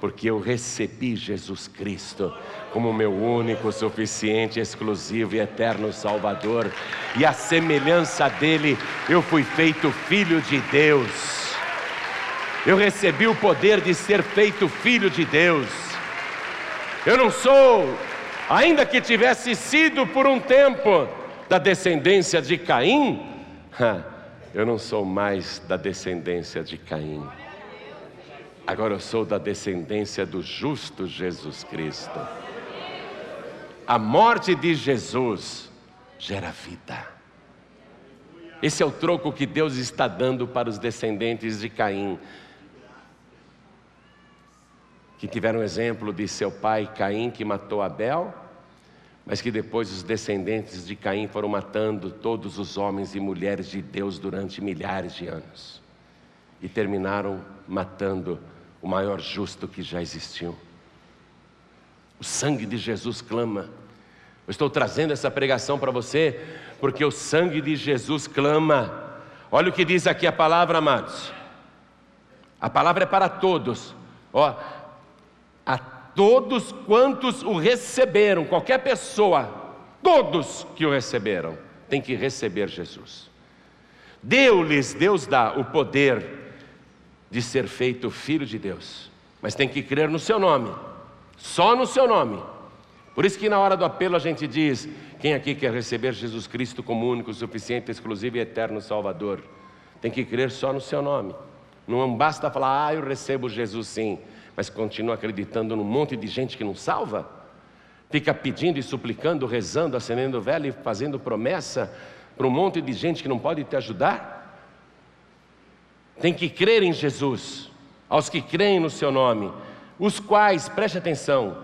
porque eu recebi Jesus Cristo como meu único, suficiente, exclusivo e eterno Salvador, e a semelhança dele eu fui feito filho de Deus eu recebi o poder de ser feito filho de Deus. Eu não sou, ainda que tivesse sido por um tempo da descendência de Caim, [LAUGHS] eu não sou mais da descendência de Caim. Agora eu sou da descendência do justo Jesus Cristo. A morte de Jesus gera vida. Esse é o troco que Deus está dando para os descendentes de Caim que tiveram o exemplo de seu pai Caim, que matou Abel, mas que depois os descendentes de Caim foram matando todos os homens e mulheres de Deus durante milhares de anos e terminaram matando o maior justo que já existiu. O sangue de Jesus clama. Eu estou trazendo essa pregação para você porque o sangue de Jesus clama. Olha o que diz aqui a palavra, amados. A palavra é para todos. Ó, a todos quantos o receberam, qualquer pessoa, todos que o receberam, tem que receber Jesus. Deu-lhes, Deus dá o poder de ser feito filho de Deus, mas tem que crer no seu nome, só no seu nome. Por isso que na hora do apelo a gente diz: quem aqui quer receber Jesus Cristo como único, suficiente, exclusivo e eterno Salvador? Tem que crer só no seu nome. Não basta falar, ah, eu recebo Jesus sim mas continua acreditando num monte de gente que não salva? Fica pedindo e suplicando, rezando, acendendo vela e fazendo promessa para um monte de gente que não pode te ajudar? Tem que crer em Jesus, aos que creem no seu nome, os quais, preste atenção,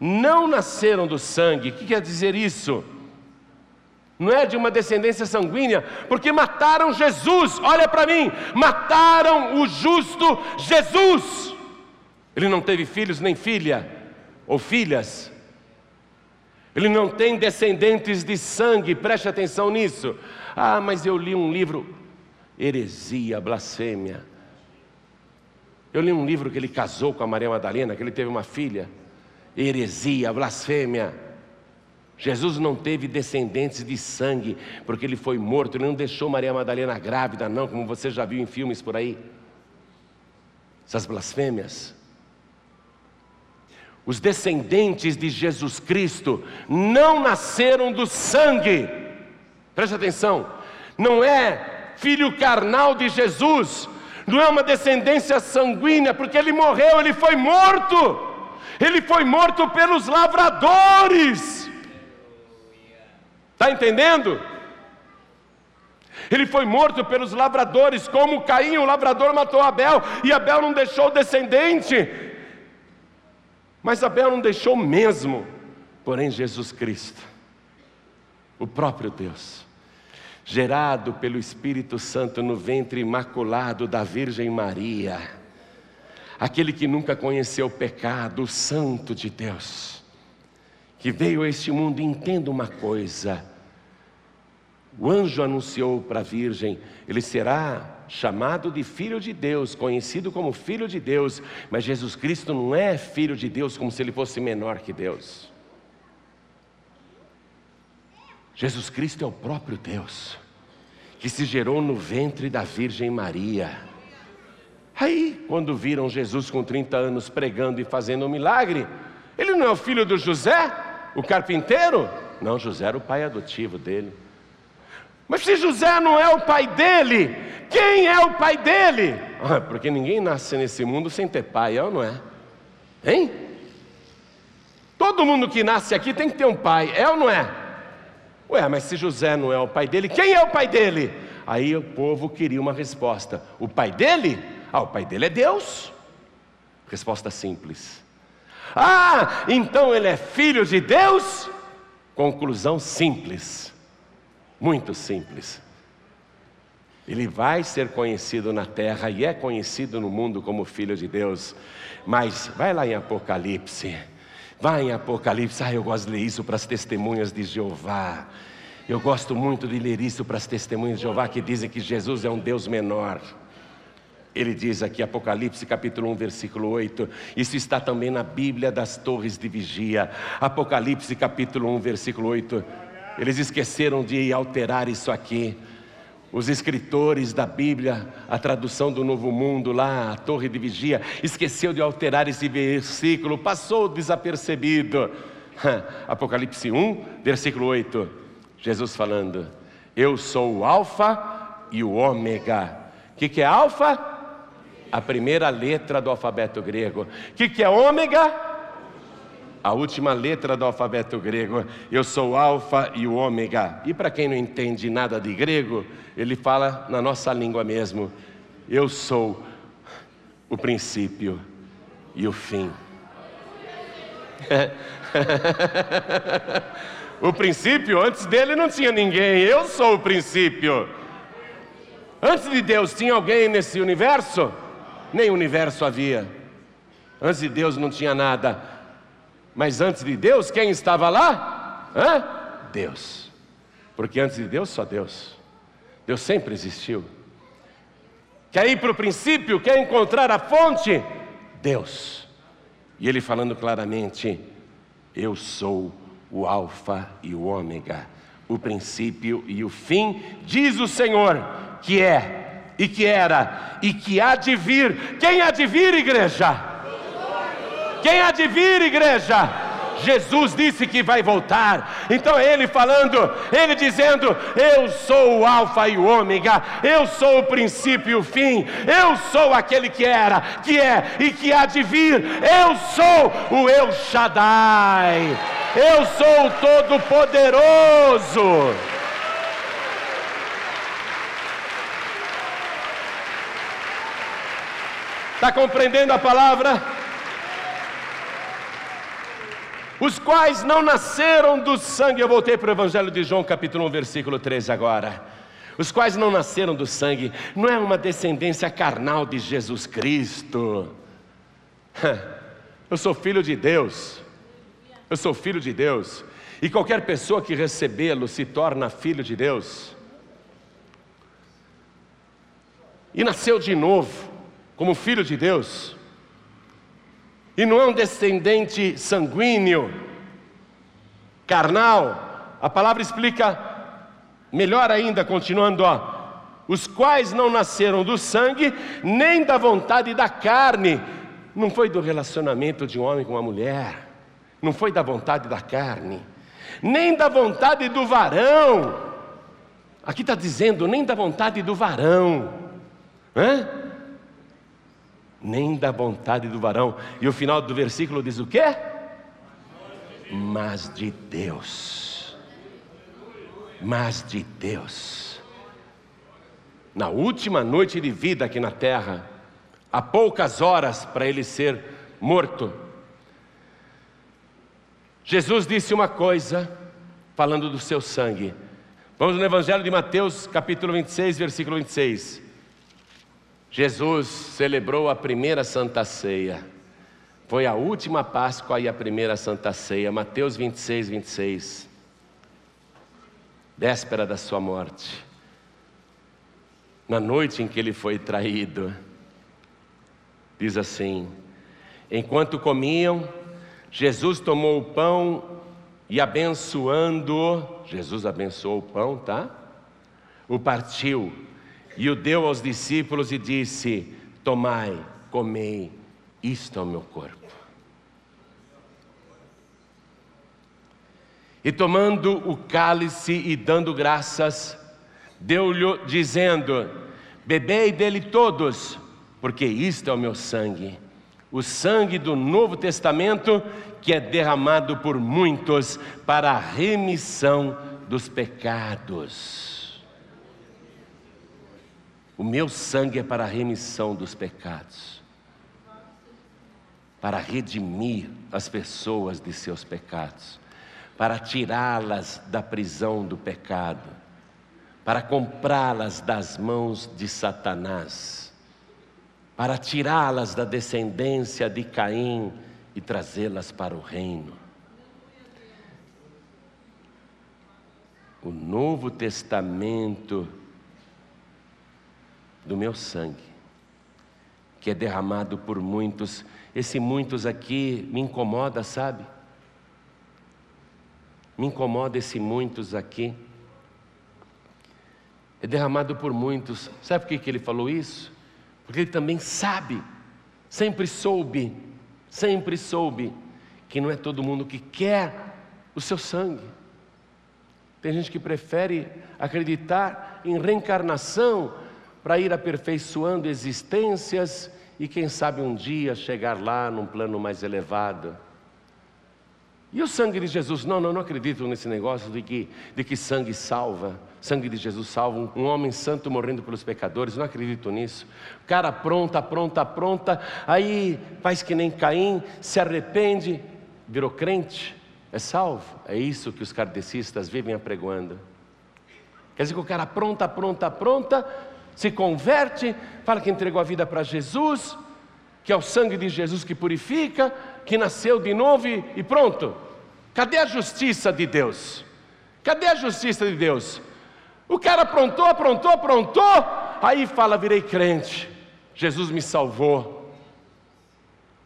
não nasceram do sangue. O que quer dizer isso? Não é de uma descendência sanguínea, porque mataram Jesus, olha para mim, mataram o justo Jesus. Ele não teve filhos nem filha ou filhas. Ele não tem descendentes de sangue, preste atenção nisso. Ah, mas eu li um livro, heresia, blasfêmia. Eu li um livro que ele casou com a Maria Madalena, que ele teve uma filha. Heresia, blasfêmia. Jesus não teve descendentes de sangue, porque ele foi morto, ele não deixou Maria Madalena grávida, não, como você já viu em filmes por aí. Essas blasfêmias. Os descendentes de Jesus Cristo não nasceram do sangue. Preste atenção. Não é filho carnal de Jesus, não é uma descendência sanguínea, porque ele morreu, ele foi morto. Ele foi morto pelos lavradores. Está entendendo? Ele foi morto pelos lavradores, como Caim, o lavrador matou Abel, e Abel não deixou descendente. Mas Abel não deixou mesmo, porém Jesus Cristo, o próprio Deus, gerado pelo Espírito Santo no ventre imaculado da Virgem Maria, aquele que nunca conheceu pecado, o Santo de Deus, que veio a este mundo, entenda uma coisa: o anjo anunciou para a virgem, ele será chamado de filho de Deus, conhecido como filho de Deus, mas Jesus Cristo não é filho de Deus como se ele fosse menor que Deus. Jesus Cristo é o próprio Deus, que se gerou no ventre da Virgem Maria. Aí, quando viram Jesus com 30 anos pregando e fazendo um milagre, ele não é o filho do José, o carpinteiro? Não, José era o pai adotivo dele. Mas se José não é o pai dele, quem é o pai dele? Ah, porque ninguém nasce nesse mundo sem ter pai, é ou não é? Hein? Todo mundo que nasce aqui tem que ter um pai, é ou não é? Ué, mas se José não é o pai dele, quem é o pai dele? Aí o povo queria uma resposta: o pai dele? Ah, o pai dele é Deus. Resposta simples. Ah, então ele é filho de Deus? Conclusão simples, muito simples. Ele vai ser conhecido na terra e é conhecido no mundo como filho de Deus. Mas vai lá em Apocalipse. Vai em Apocalipse. Ah, eu gosto de ler isso para as testemunhas de Jeová. Eu gosto muito de ler isso para as testemunhas de Jeová que dizem que Jesus é um Deus menor. Ele diz aqui, Apocalipse capítulo 1, versículo 8. Isso está também na Bíblia das Torres de Vigia. Apocalipse capítulo 1, versículo 8. Eles esqueceram de alterar isso aqui. Os escritores da Bíblia, a tradução do Novo Mundo, lá, a Torre de Vigia, esqueceu de alterar esse versículo, passou desapercebido. [LAUGHS] Apocalipse 1, versículo 8. Jesus falando: Eu sou o Alfa e o Ômega. O que, que é Alfa? A primeira letra do alfabeto grego. O que, que é Ômega? A última letra do alfabeto grego. Eu sou o Alfa e o Ômega. E para quem não entende nada de grego, ele fala na nossa língua mesmo. Eu sou o princípio e o fim. [LAUGHS] o princípio, antes dele não tinha ninguém, eu sou o princípio. Antes de Deus tinha alguém nesse universo? Nem universo havia. Antes de Deus não tinha nada. Mas antes de Deus, quem estava lá? Hã? Deus. Porque antes de Deus, só Deus. Deus sempre existiu. Quer ir para o princípio? Quer encontrar a fonte? Deus. E ele falando claramente: Eu sou o Alfa e o Ômega, o princípio e o fim, diz o Senhor, que é, e que era, e que há de vir. Quem há de vir, igreja? Quem há de vir, igreja? Jesus disse que vai voltar. Então ele falando, ele dizendo: Eu sou o Alfa e o Ômega, eu sou o princípio e o fim, eu sou aquele que era, que é e que há de vir, eu sou o El Shaddai, eu sou o Todo-Poderoso. Está compreendendo a palavra? Os quais não nasceram do sangue. Eu voltei para o Evangelho de João, capítulo 1, versículo 13 agora. Os quais não nasceram do sangue, não é uma descendência carnal de Jesus Cristo. [LAUGHS] Eu sou filho de Deus. Eu sou filho de Deus. E qualquer pessoa que recebê-lo se torna filho de Deus. E nasceu de novo, como filho de Deus e não é um descendente sanguíneo, carnal. A palavra explica melhor ainda, continuando, ó, os quais não nasceram do sangue, nem da vontade da carne. Não foi do relacionamento de um homem com uma mulher, não foi da vontade da carne, nem da vontade do varão. Aqui está dizendo, nem da vontade do varão. Hã? Nem da vontade do varão. E o final do versículo diz o quê? Mas de Deus. Mas de Deus. Na última noite de vida aqui na terra, há poucas horas para ele ser morto, Jesus disse uma coisa, falando do seu sangue. Vamos no Evangelho de Mateus, capítulo 26, versículo 26. Jesus celebrou a primeira Santa Ceia. Foi a última Páscoa e a primeira Santa Ceia, Mateus 26, 26. Véspera da sua morte. Na noite em que ele foi traído, diz assim: Enquanto comiam, Jesus tomou o pão e abençoando, Jesus abençoou o pão, tá? O partiu e o deu aos discípulos e disse: Tomai, comei, isto é o meu corpo. E tomando o cálice e dando graças, deu-lhe, dizendo: Bebei dele todos, porque isto é o meu sangue, o sangue do Novo Testamento, que é derramado por muitos para a remissão dos pecados. O meu sangue é para a remissão dos pecados para redimir as pessoas de seus pecados, para tirá-las da prisão do pecado, para comprá-las das mãos de Satanás, para tirá-las da descendência de Caim e trazê-las para o reino. O Novo Testamento do meu sangue, que é derramado por muitos esse muitos aqui me incomoda, sabe? Me incomoda esse muitos aqui. É derramado por muitos. Sabe por que ele falou isso? Porque ele também sabe, sempre soube, sempre soube, que não é todo mundo que quer o seu sangue. Tem gente que prefere acreditar em reencarnação para ir aperfeiçoando existências e quem sabe um dia chegar lá num plano mais elevado. E o sangue de Jesus? Não, não, não acredito nesse negócio de que, de que sangue salva. Sangue de Jesus salva um, homem santo morrendo pelos pecadores. Não acredito nisso. O cara pronta, pronta, pronta. Aí faz que nem Caim, se arrepende, virou crente, é salvo. É isso que os kardecistas vivem apregoando. Quer dizer que o cara pronta, pronta, pronta, se converte, fala que entregou a vida para Jesus, que é o sangue de Jesus que purifica, que nasceu de novo e, e pronto. Cadê a justiça de Deus? Cadê a justiça de Deus? O cara aprontou, aprontou, aprontou, aí fala: virei crente, Jesus me salvou.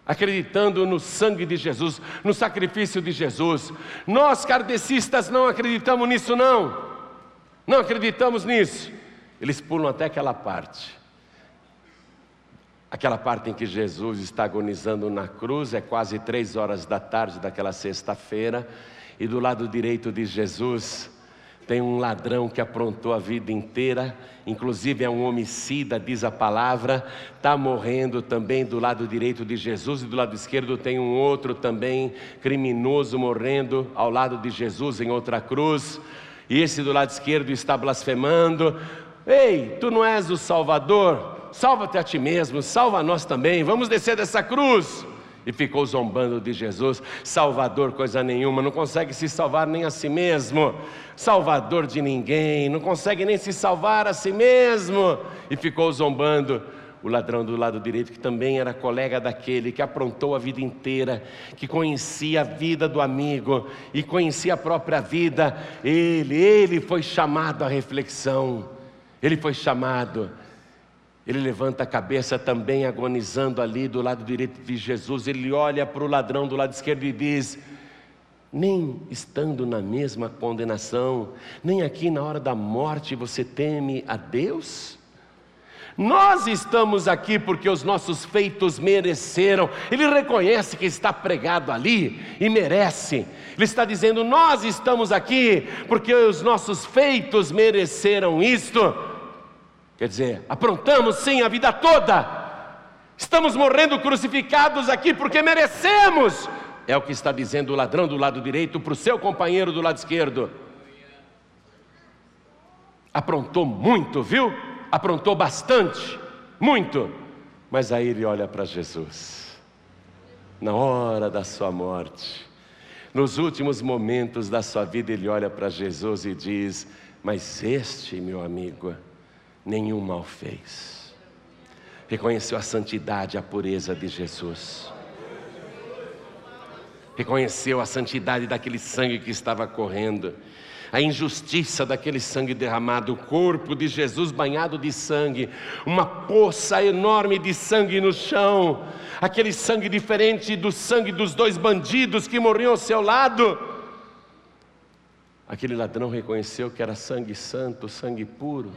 Acreditando no sangue de Jesus, no sacrifício de Jesus. Nós, kardecistas, não acreditamos nisso, não. Não acreditamos nisso. Eles pulam até aquela parte. Aquela parte em que Jesus está agonizando na cruz, é quase três horas da tarde daquela sexta-feira, e do lado direito de Jesus tem um ladrão que aprontou a vida inteira, inclusive é um homicida, diz a palavra, está morrendo também do lado direito de Jesus, e do lado esquerdo tem um outro também criminoso morrendo ao lado de Jesus em outra cruz, e esse do lado esquerdo está blasfemando. Ei, tu não és o Salvador? Salva-te a ti mesmo, salva nós também, vamos descer dessa cruz. E ficou zombando de Jesus, Salvador, coisa nenhuma, não consegue se salvar nem a si mesmo, Salvador de ninguém, não consegue nem se salvar a si mesmo. E ficou zombando. O ladrão do lado direito, que também era colega daquele que aprontou a vida inteira, que conhecia a vida do amigo e conhecia a própria vida, ele, ele foi chamado à reflexão, ele foi chamado ele levanta a cabeça também agonizando ali do lado direito de Jesus. Ele olha para o ladrão do lado esquerdo e diz: Nem estando na mesma condenação, nem aqui na hora da morte você teme a Deus? Nós estamos aqui porque os nossos feitos mereceram. Ele reconhece que está pregado ali e merece. Ele está dizendo: Nós estamos aqui porque os nossos feitos mereceram isto. Quer dizer, aprontamos sim a vida toda, estamos morrendo crucificados aqui porque merecemos. É o que está dizendo o ladrão do lado direito para o seu companheiro do lado esquerdo. Aprontou muito, viu? Aprontou bastante, muito. Mas aí ele olha para Jesus, na hora da sua morte, nos últimos momentos da sua vida, ele olha para Jesus e diz: Mas este, meu amigo, nenhum mal fez. Reconheceu a santidade, a pureza de Jesus. reconheceu a santidade daquele sangue que estava correndo, a injustiça daquele sangue derramado, o corpo de Jesus banhado de sangue, uma poça enorme de sangue no chão, aquele sangue diferente do sangue dos dois bandidos que morriam ao seu lado. Aquele ladrão reconheceu que era sangue santo, sangue puro.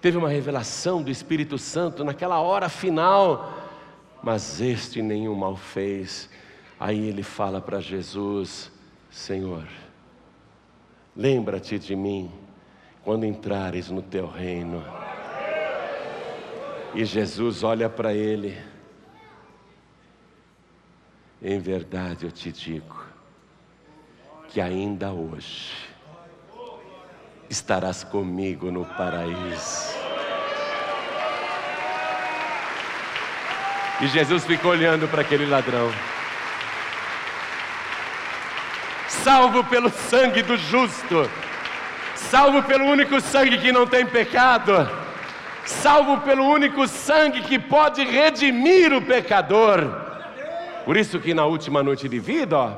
Teve uma revelação do Espírito Santo naquela hora final, mas este nenhum mal fez. Aí ele fala para Jesus: Senhor, lembra-te de mim quando entrares no teu reino. E Jesus olha para ele, em verdade eu te digo, que ainda hoje estarás comigo no paraíso. E Jesus ficou olhando para aquele ladrão. Salvo pelo sangue do justo, salvo pelo único sangue que não tem pecado, salvo pelo único sangue que pode redimir o pecador. Por isso que na última noite de vida, ó,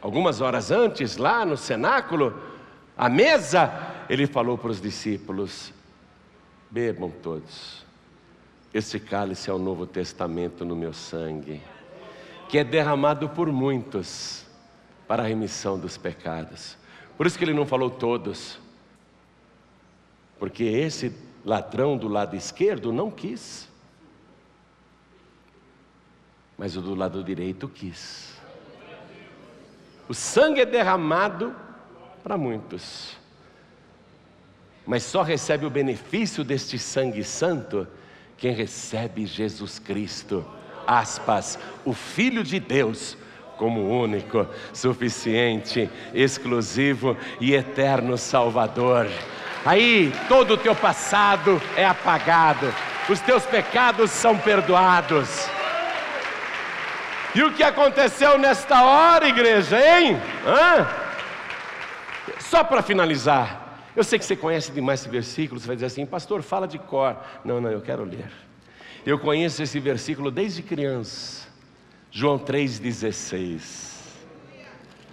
algumas horas antes, lá no cenáculo, à mesa, ele falou para os discípulos: bebam todos, esse cálice é o Novo Testamento no meu sangue, que é derramado por muitos para a remissão dos pecados. Por isso que ele não falou todos, porque esse ladrão do lado esquerdo não quis, mas o do lado direito quis. O sangue é derramado para muitos, mas só recebe o benefício deste sangue santo quem recebe Jesus Cristo, aspas, o Filho de Deus, como único, suficiente, exclusivo e eterno Salvador. Aí todo o teu passado é apagado, os teus pecados são perdoados. E o que aconteceu nesta hora, igreja, hein? Hã? Só para finalizar, eu sei que você conhece demais esse versículo, você vai dizer assim, pastor, fala de cor. Não, não, eu quero ler. Eu conheço esse versículo desde criança, João 3,16.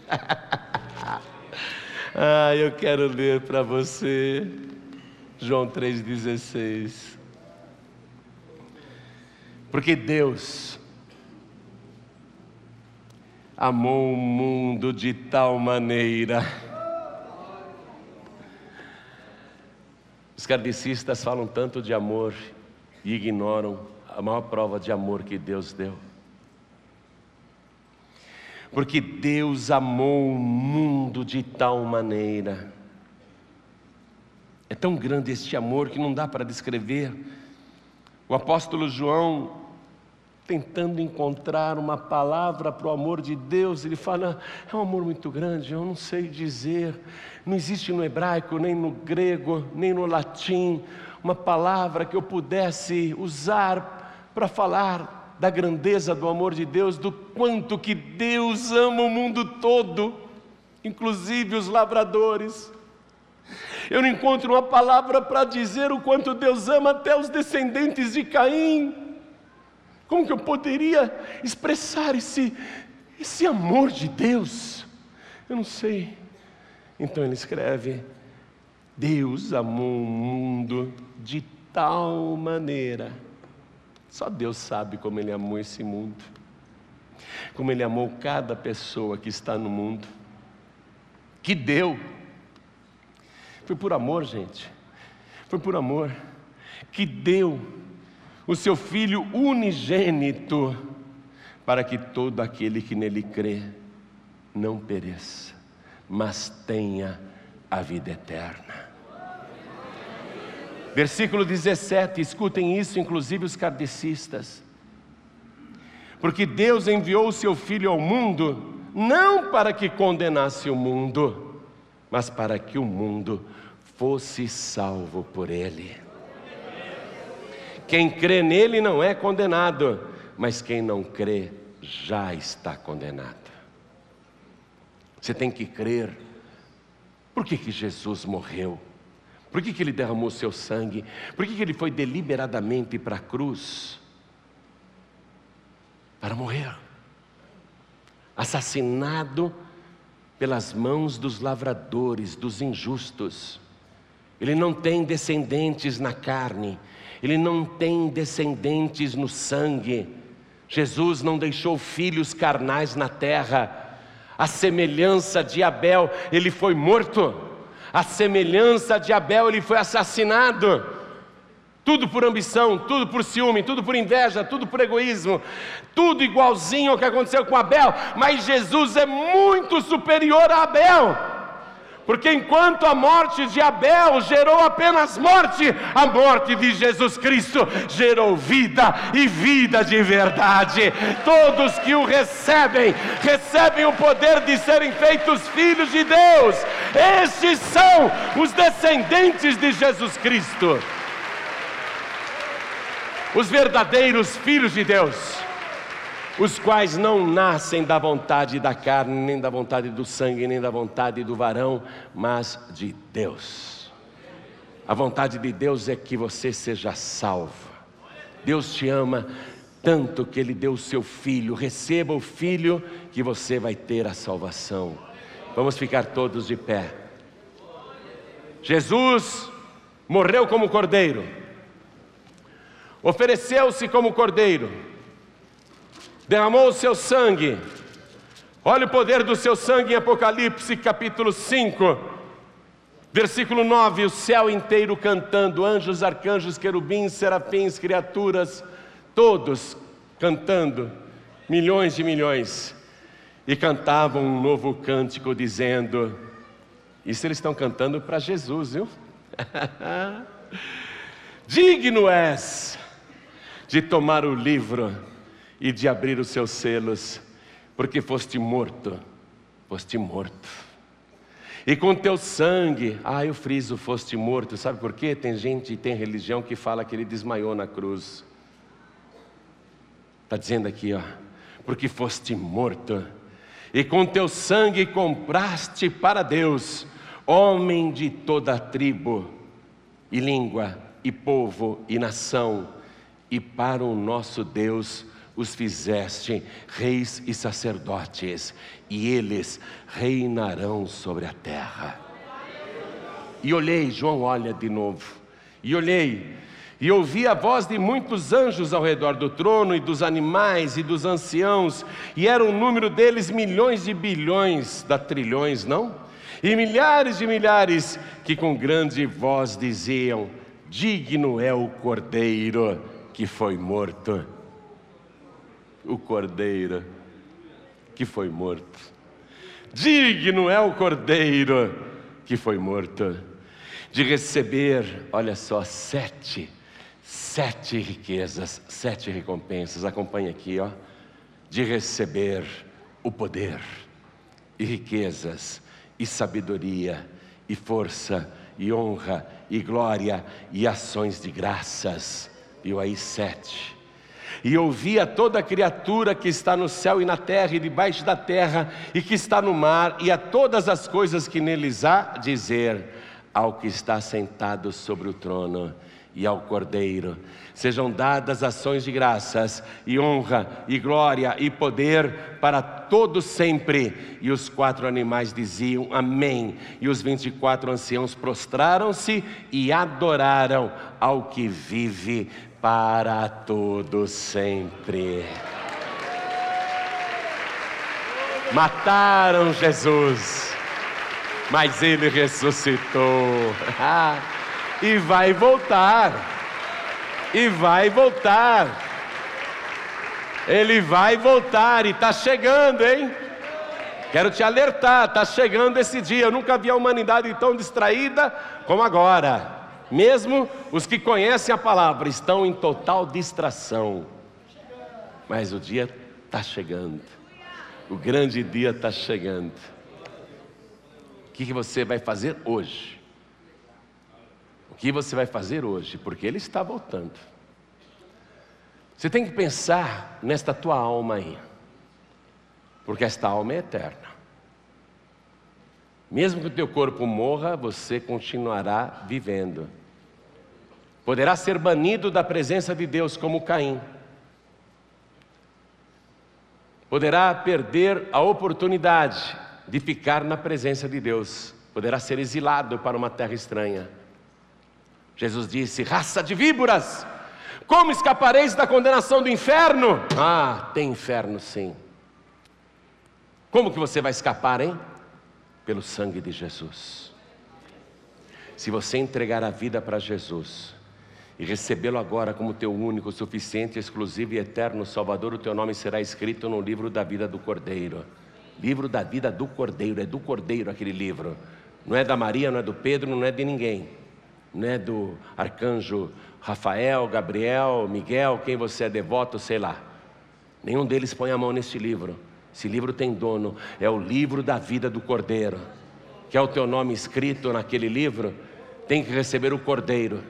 [LAUGHS] ah, eu quero ler para você, João 3,16. Porque Deus amou o mundo de tal maneira. Os kardecistas falam tanto de amor e ignoram a maior prova de amor que Deus deu. Porque Deus amou o mundo de tal maneira. É tão grande este amor que não dá para descrever. O apóstolo João tentando encontrar uma palavra para o amor de Deus, ele fala: é um amor muito grande, eu não sei dizer, não existe no hebraico, nem no grego, nem no latim, uma palavra que eu pudesse usar para falar da grandeza do amor de Deus, do quanto que Deus ama o mundo todo, inclusive os lavradores. Eu não encontro uma palavra para dizer o quanto Deus ama até os descendentes de Caim. Como que eu poderia expressar esse, esse amor de Deus? Eu não sei. Então ele escreve: Deus amou o mundo de tal maneira. Só Deus sabe como ele amou esse mundo. Como ele amou cada pessoa que está no mundo. Que deu. Foi por amor, gente. Foi por amor. Que deu o seu Filho unigênito, para que todo aquele que nele crê não pereça, mas tenha a vida eterna. Versículo 17, escutem isso, inclusive os kardecistas. Porque Deus enviou o seu Filho ao mundo, não para que condenasse o mundo, mas para que o mundo fosse salvo por ele. Quem crê nele não é condenado, mas quem não crê já está condenado. Você tem que crer. Por que, que Jesus morreu? Por que, que ele derramou seu sangue? Por que, que ele foi deliberadamente para a cruz? Para morrer. assassinado pelas mãos dos lavradores, dos injustos. Ele não tem descendentes na carne, ele não tem descendentes no sangue. Jesus não deixou filhos carnais na terra. A semelhança de Abel, ele foi morto. A semelhança de Abel, ele foi assassinado. Tudo por ambição, tudo por ciúme, tudo por inveja, tudo por egoísmo, tudo igualzinho ao que aconteceu com Abel, mas Jesus é muito superior a Abel. Porque enquanto a morte de Abel gerou apenas morte, a morte de Jesus Cristo gerou vida e vida de verdade. Todos que o recebem, recebem o poder de serem feitos filhos de Deus. Estes são os descendentes de Jesus Cristo. Os verdadeiros filhos de Deus os quais não nascem da vontade da carne, nem da vontade do sangue, nem da vontade do varão, mas de Deus. A vontade de Deus é que você seja salvo. Deus te ama tanto que Ele deu o seu filho. Receba o filho que você vai ter a salvação. Vamos ficar todos de pé. Jesus morreu como cordeiro, ofereceu-se como cordeiro derramou o seu sangue. Olha o poder do seu sangue em Apocalipse capítulo 5, versículo 9: o céu inteiro cantando, anjos, arcanjos, querubins, serafins, criaturas, todos cantando, milhões de milhões, e cantavam um novo cântico dizendo: Isso eles estão cantando para Jesus, viu? [LAUGHS] Digno és de tomar o livro e de abrir os seus selos, porque foste morto, foste morto. E com teu sangue, ah, eu friso, foste morto. Sabe por quê? Tem gente, tem religião que fala que ele desmaiou na cruz. Está dizendo aqui, ó, porque foste morto. E com teu sangue compraste para Deus homem de toda tribo, e língua, e povo, e nação, e para o nosso Deus os fizeste reis e sacerdotes, e eles reinarão sobre a terra. E olhei, João olha de novo, e olhei, e ouvi a voz de muitos anjos ao redor do trono, e dos animais, e dos anciãos, e era o número deles milhões de bilhões, da trilhões, não? E milhares de milhares que com grande voz diziam: Digno é o cordeiro que foi morto o cordeiro que foi morto. Digno é o cordeiro que foi morto de receber, olha só, sete, sete riquezas, sete recompensas. Acompanhe aqui, ó, de receber o poder e riquezas e sabedoria e força e honra e glória e ações de graças. Viu aí sete e ouvia toda criatura que está no céu e na terra e debaixo da terra e que está no mar e a todas as coisas que neles há dizer ao que está sentado sobre o trono e ao Cordeiro. Sejam dadas ações de graças e honra e glória e poder para todos sempre. E os quatro animais diziam amém. E os vinte e quatro anciãos prostraram-se e adoraram ao que vive para todo sempre. Mataram Jesus, mas ele ressuscitou. [LAUGHS] e vai voltar. E vai voltar. Ele vai voltar e está chegando, hein? Quero te alertar, está chegando esse dia. Eu nunca vi a humanidade tão distraída como agora. Mesmo os que conhecem a palavra estão em total distração. Mas o dia está chegando. O grande dia está chegando. O que, você vai fazer hoje? O que você vai fazer hoje? Porque Ele está voltando. Você tem que pensar nesta tua alma aí. Porque esta alma é eterna. Mesmo que o teu corpo morra, você continuará vivendo. Poderá ser banido da presença de Deus como Caim. poderá perder a oportunidade de ficar na presença de Deus, poderá ser exilado para uma terra estranha. Jesus disse: raça de víboras, como escapareis da condenação do inferno? Ah, tem inferno sim. Como que você vai escapar, hein? Pelo sangue de Jesus. Se você entregar a vida para Jesus e recebê-lo agora como teu único, suficiente, exclusivo e eterno Salvador, o teu nome será escrito no livro da vida do Cordeiro. Livro da vida do Cordeiro, é do Cordeiro aquele livro. Não é da Maria, não é do Pedro, não é de ninguém. Não é do arcanjo Rafael, Gabriel, Miguel, quem você é devoto, sei lá. Nenhum deles põe a mão nesse livro. Esse livro tem dono, é o livro da vida do Cordeiro. Que é o teu nome escrito naquele livro, tem que receber o Cordeiro,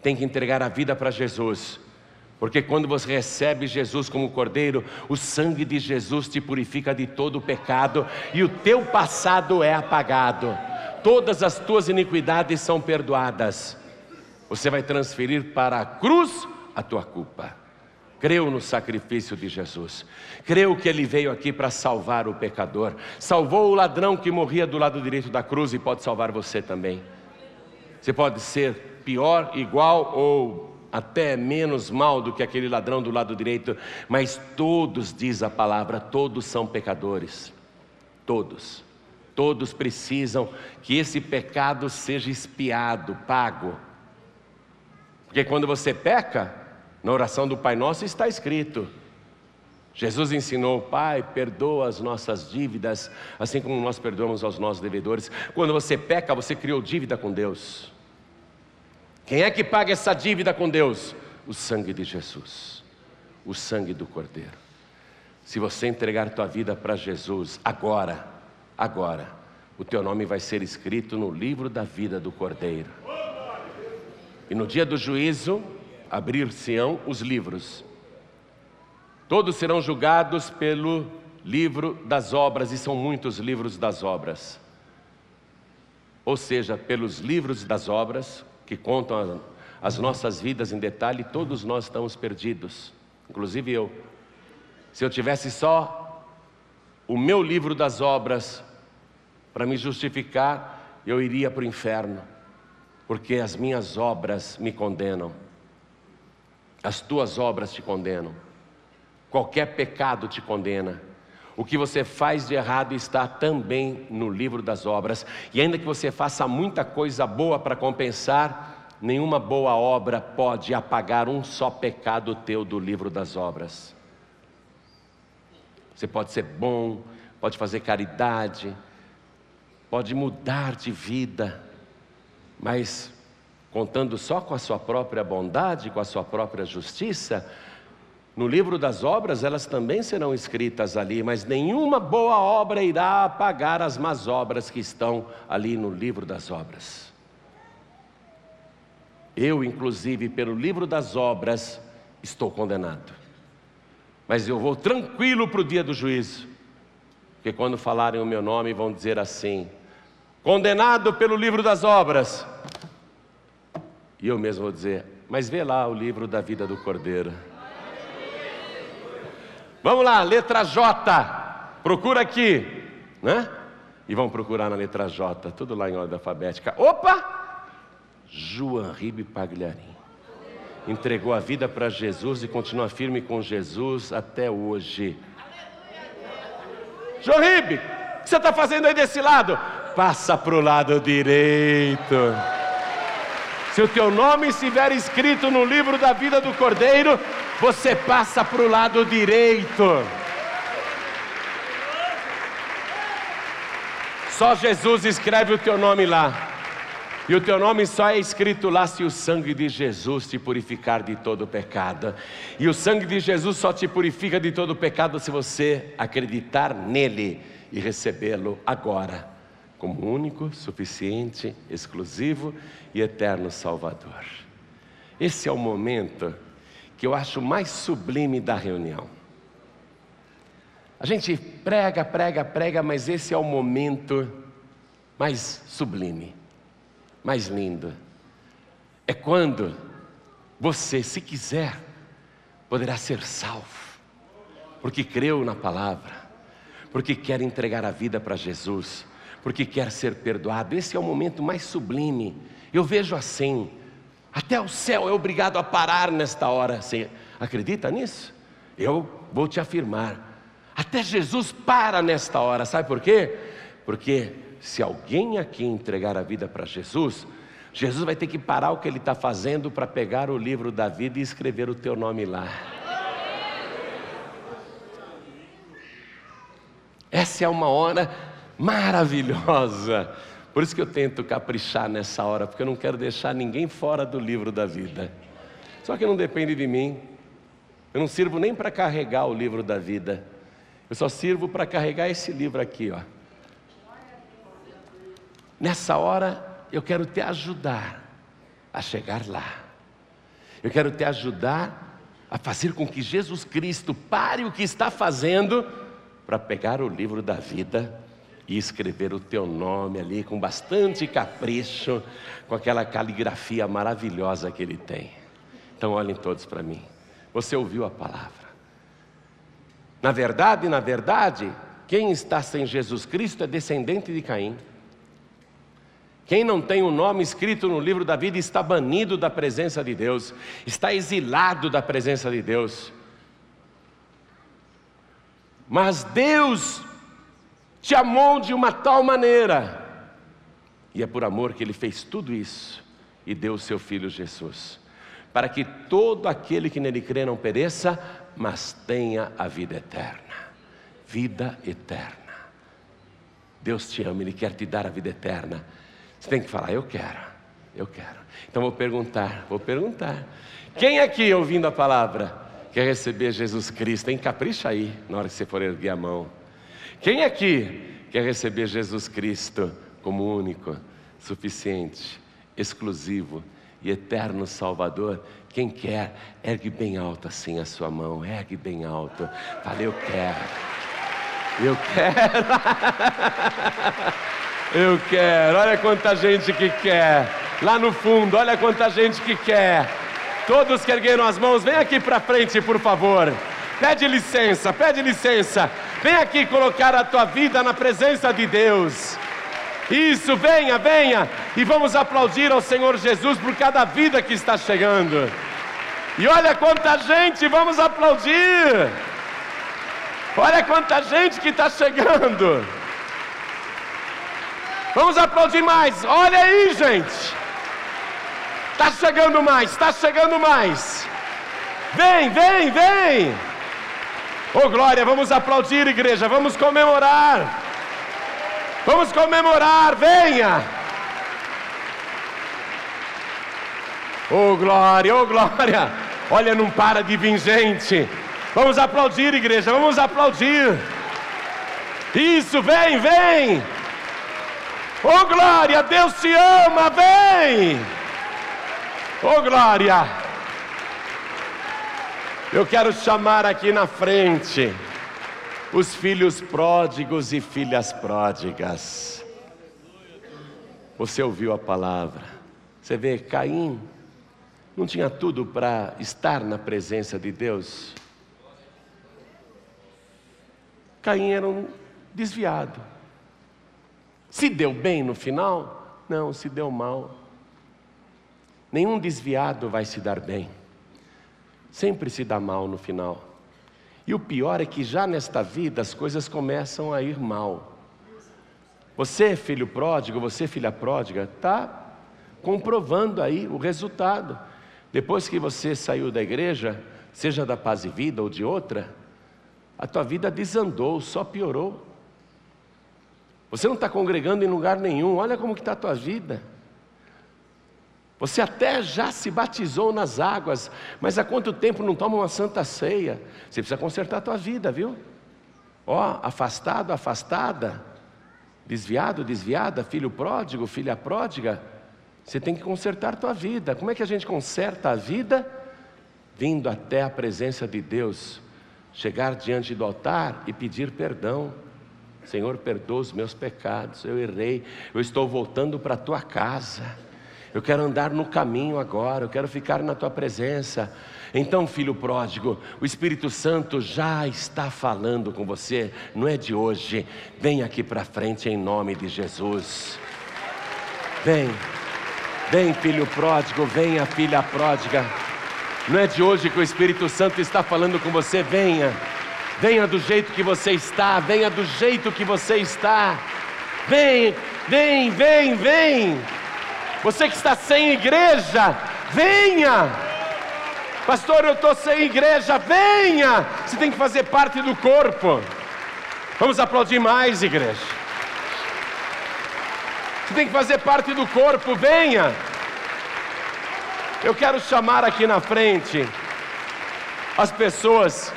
tem que entregar a vida para Jesus. Porque quando você recebe Jesus como Cordeiro, o sangue de Jesus te purifica de todo o pecado e o teu passado é apagado. Todas as tuas iniquidades são perdoadas. Você vai transferir para a cruz a tua culpa. Creu no sacrifício de Jesus. Creu que ele veio aqui para salvar o pecador. Salvou o ladrão que morria do lado direito da cruz e pode salvar você também. Você pode ser pior, igual ou até menos mal do que aquele ladrão do lado direito, mas todos, diz a palavra, todos são pecadores. Todos. Todos precisam que esse pecado seja espiado, pago. Porque quando você peca, na oração do Pai Nosso está escrito: Jesus ensinou, Pai, perdoa as nossas dívidas, assim como nós perdoamos aos nossos devedores. Quando você peca, você criou dívida com Deus. Quem é que paga essa dívida com Deus? O sangue de Jesus, o sangue do Cordeiro. Se você entregar tua vida para Jesus agora, agora, o teu nome vai ser escrito no livro da vida do Cordeiro. E no dia do juízo, abrir-se-ão os livros. Todos serão julgados pelo livro das obras, e são muitos livros das obras. Ou seja, pelos livros das obras, que contam as nossas vidas em detalhe, todos nós estamos perdidos, inclusive eu. Se eu tivesse só o meu livro das obras para me justificar, eu iria para o inferno, porque as minhas obras me condenam, as tuas obras te condenam, qualquer pecado te condena. O que você faz de errado está também no livro das obras, e ainda que você faça muita coisa boa para compensar, nenhuma boa obra pode apagar um só pecado teu do livro das obras. Você pode ser bom, pode fazer caridade, pode mudar de vida, mas contando só com a sua própria bondade, com a sua própria justiça, no livro das obras, elas também serão escritas ali, mas nenhuma boa obra irá apagar as más obras que estão ali no livro das obras. Eu, inclusive, pelo livro das obras, estou condenado. Mas eu vou tranquilo para o dia do juízo, porque quando falarem o meu nome, vão dizer assim: condenado pelo livro das obras. E eu mesmo vou dizer: mas vê lá o livro da vida do Cordeiro. Vamos lá, letra J. Procura aqui, né? E vamos procurar na letra J, tudo lá em ordem alfabética. Opa! João Ribe Pagliarim. Entregou a vida para Jesus e continua firme com Jesus até hoje. João Ribe, o que você está fazendo aí desse lado? Passa para o lado direito. Se o teu nome estiver escrito no livro da vida do Cordeiro, você passa para o lado direito. Só Jesus escreve o teu nome lá. E o teu nome só é escrito lá se o sangue de Jesus te purificar de todo pecado. E o sangue de Jesus só te purifica de todo pecado se você acreditar nele e recebê-lo agora, como único, suficiente, exclusivo e eterno Salvador. Esse é o momento que eu acho mais sublime da reunião. A gente prega, prega, prega, mas esse é o momento mais sublime, mais lindo. É quando você, se quiser, poderá ser salvo. porque creu na palavra, porque quer entregar a vida para Jesus, porque quer ser perdoado. Esse é o momento mais sublime. Eu vejo assim. Até o céu é obrigado a parar nesta hora. Você acredita nisso? Eu vou te afirmar. Até Jesus para nesta hora. Sabe por quê? Porque se alguém aqui entregar a vida para Jesus, Jesus vai ter que parar o que ele está fazendo para pegar o livro da vida e escrever o teu nome lá. Essa é uma hora maravilhosa. Por isso que eu tento caprichar nessa hora, porque eu não quero deixar ninguém fora do livro da vida. Só que não depende de mim. Eu não sirvo nem para carregar o livro da vida. Eu só sirvo para carregar esse livro aqui, ó. Nessa hora eu quero te ajudar a chegar lá. Eu quero te ajudar a fazer com que Jesus Cristo pare o que está fazendo para pegar o livro da vida e escrever o teu nome ali com bastante capricho, com aquela caligrafia maravilhosa que ele tem. Então olhem todos para mim. Você ouviu a palavra. Na verdade, na verdade, quem está sem Jesus Cristo é descendente de Caim. Quem não tem o um nome escrito no livro da vida está banido da presença de Deus, está exilado da presença de Deus. Mas Deus te amou de uma tal maneira, e é por amor que Ele fez tudo isso e deu o seu Filho Jesus, para que todo aquele que nele crê não pereça, mas tenha a vida eterna. Vida eterna. Deus te ama, Ele quer te dar a vida eterna. Você tem que falar, eu quero, eu quero. Então vou perguntar, vou perguntar. Quem aqui ouvindo a palavra quer receber Jesus Cristo? Tem capricha aí na hora que você for erguer a mão. Quem aqui quer receber Jesus Cristo como único, suficiente, exclusivo e eterno Salvador? Quem quer, ergue bem alto assim a sua mão, ergue bem alto. Fala, eu quero. Eu quero. [LAUGHS] Eu quero, olha quanta gente que quer. Lá no fundo, olha quanta gente que quer. Todos que ergueram as mãos, vem aqui para frente, por favor. Pede licença, pede licença. Vem aqui colocar a tua vida na presença de Deus. Isso, venha, venha. E vamos aplaudir ao Senhor Jesus por cada vida que está chegando. E olha quanta gente, vamos aplaudir. Olha quanta gente que está chegando. Vamos aplaudir mais. Olha aí, gente. Está chegando mais, está chegando mais. Vem, vem, vem. Oh glória, vamos aplaudir, igreja. Vamos comemorar. Vamos comemorar, venha. Oh glória, oh glória. Olha, não para de vir gente. Vamos aplaudir, igreja. Vamos aplaudir. Isso, vem, vem. Oh glória, Deus te ama, vem! Oh glória! Eu quero chamar aqui na frente os filhos pródigos e filhas pródigas. Você ouviu a palavra. Você vê, Caim não tinha tudo para estar na presença de Deus. Caim era um desviado. Se deu bem no final? Não, se deu mal. Nenhum desviado vai se dar bem. Sempre se dá mal no final. E o pior é que já nesta vida as coisas começam a ir mal. Você, filho pródigo, você, filha pródiga, está comprovando aí o resultado. Depois que você saiu da igreja, seja da paz e vida ou de outra, a tua vida desandou, só piorou. Você não está congregando em lugar nenhum, olha como está a tua vida. Você até já se batizou nas águas, mas há quanto tempo não toma uma santa ceia? Você precisa consertar a tua vida, viu? Ó, afastado, afastada, desviado, desviada, filho pródigo, filha pródiga, você tem que consertar a tua vida. Como é que a gente conserta a vida? Vindo até a presença de Deus, chegar diante do altar e pedir perdão. Senhor, perdoa os meus pecados, eu errei, eu estou voltando para a tua casa. Eu quero andar no caminho agora, eu quero ficar na tua presença. Então, filho pródigo, o Espírito Santo já está falando com você, não é de hoje. Vem aqui para frente em nome de Jesus. Vem, vem, filho pródigo, venha, filha pródiga. Não é de hoje que o Espírito Santo está falando com você, venha. Venha do jeito que você está, venha do jeito que você está. Vem, vem, vem, vem. Você que está sem igreja, venha. Pastor, eu estou sem igreja, venha. Você tem que fazer parte do corpo. Vamos aplaudir mais, igreja. Você tem que fazer parte do corpo, venha. Eu quero chamar aqui na frente as pessoas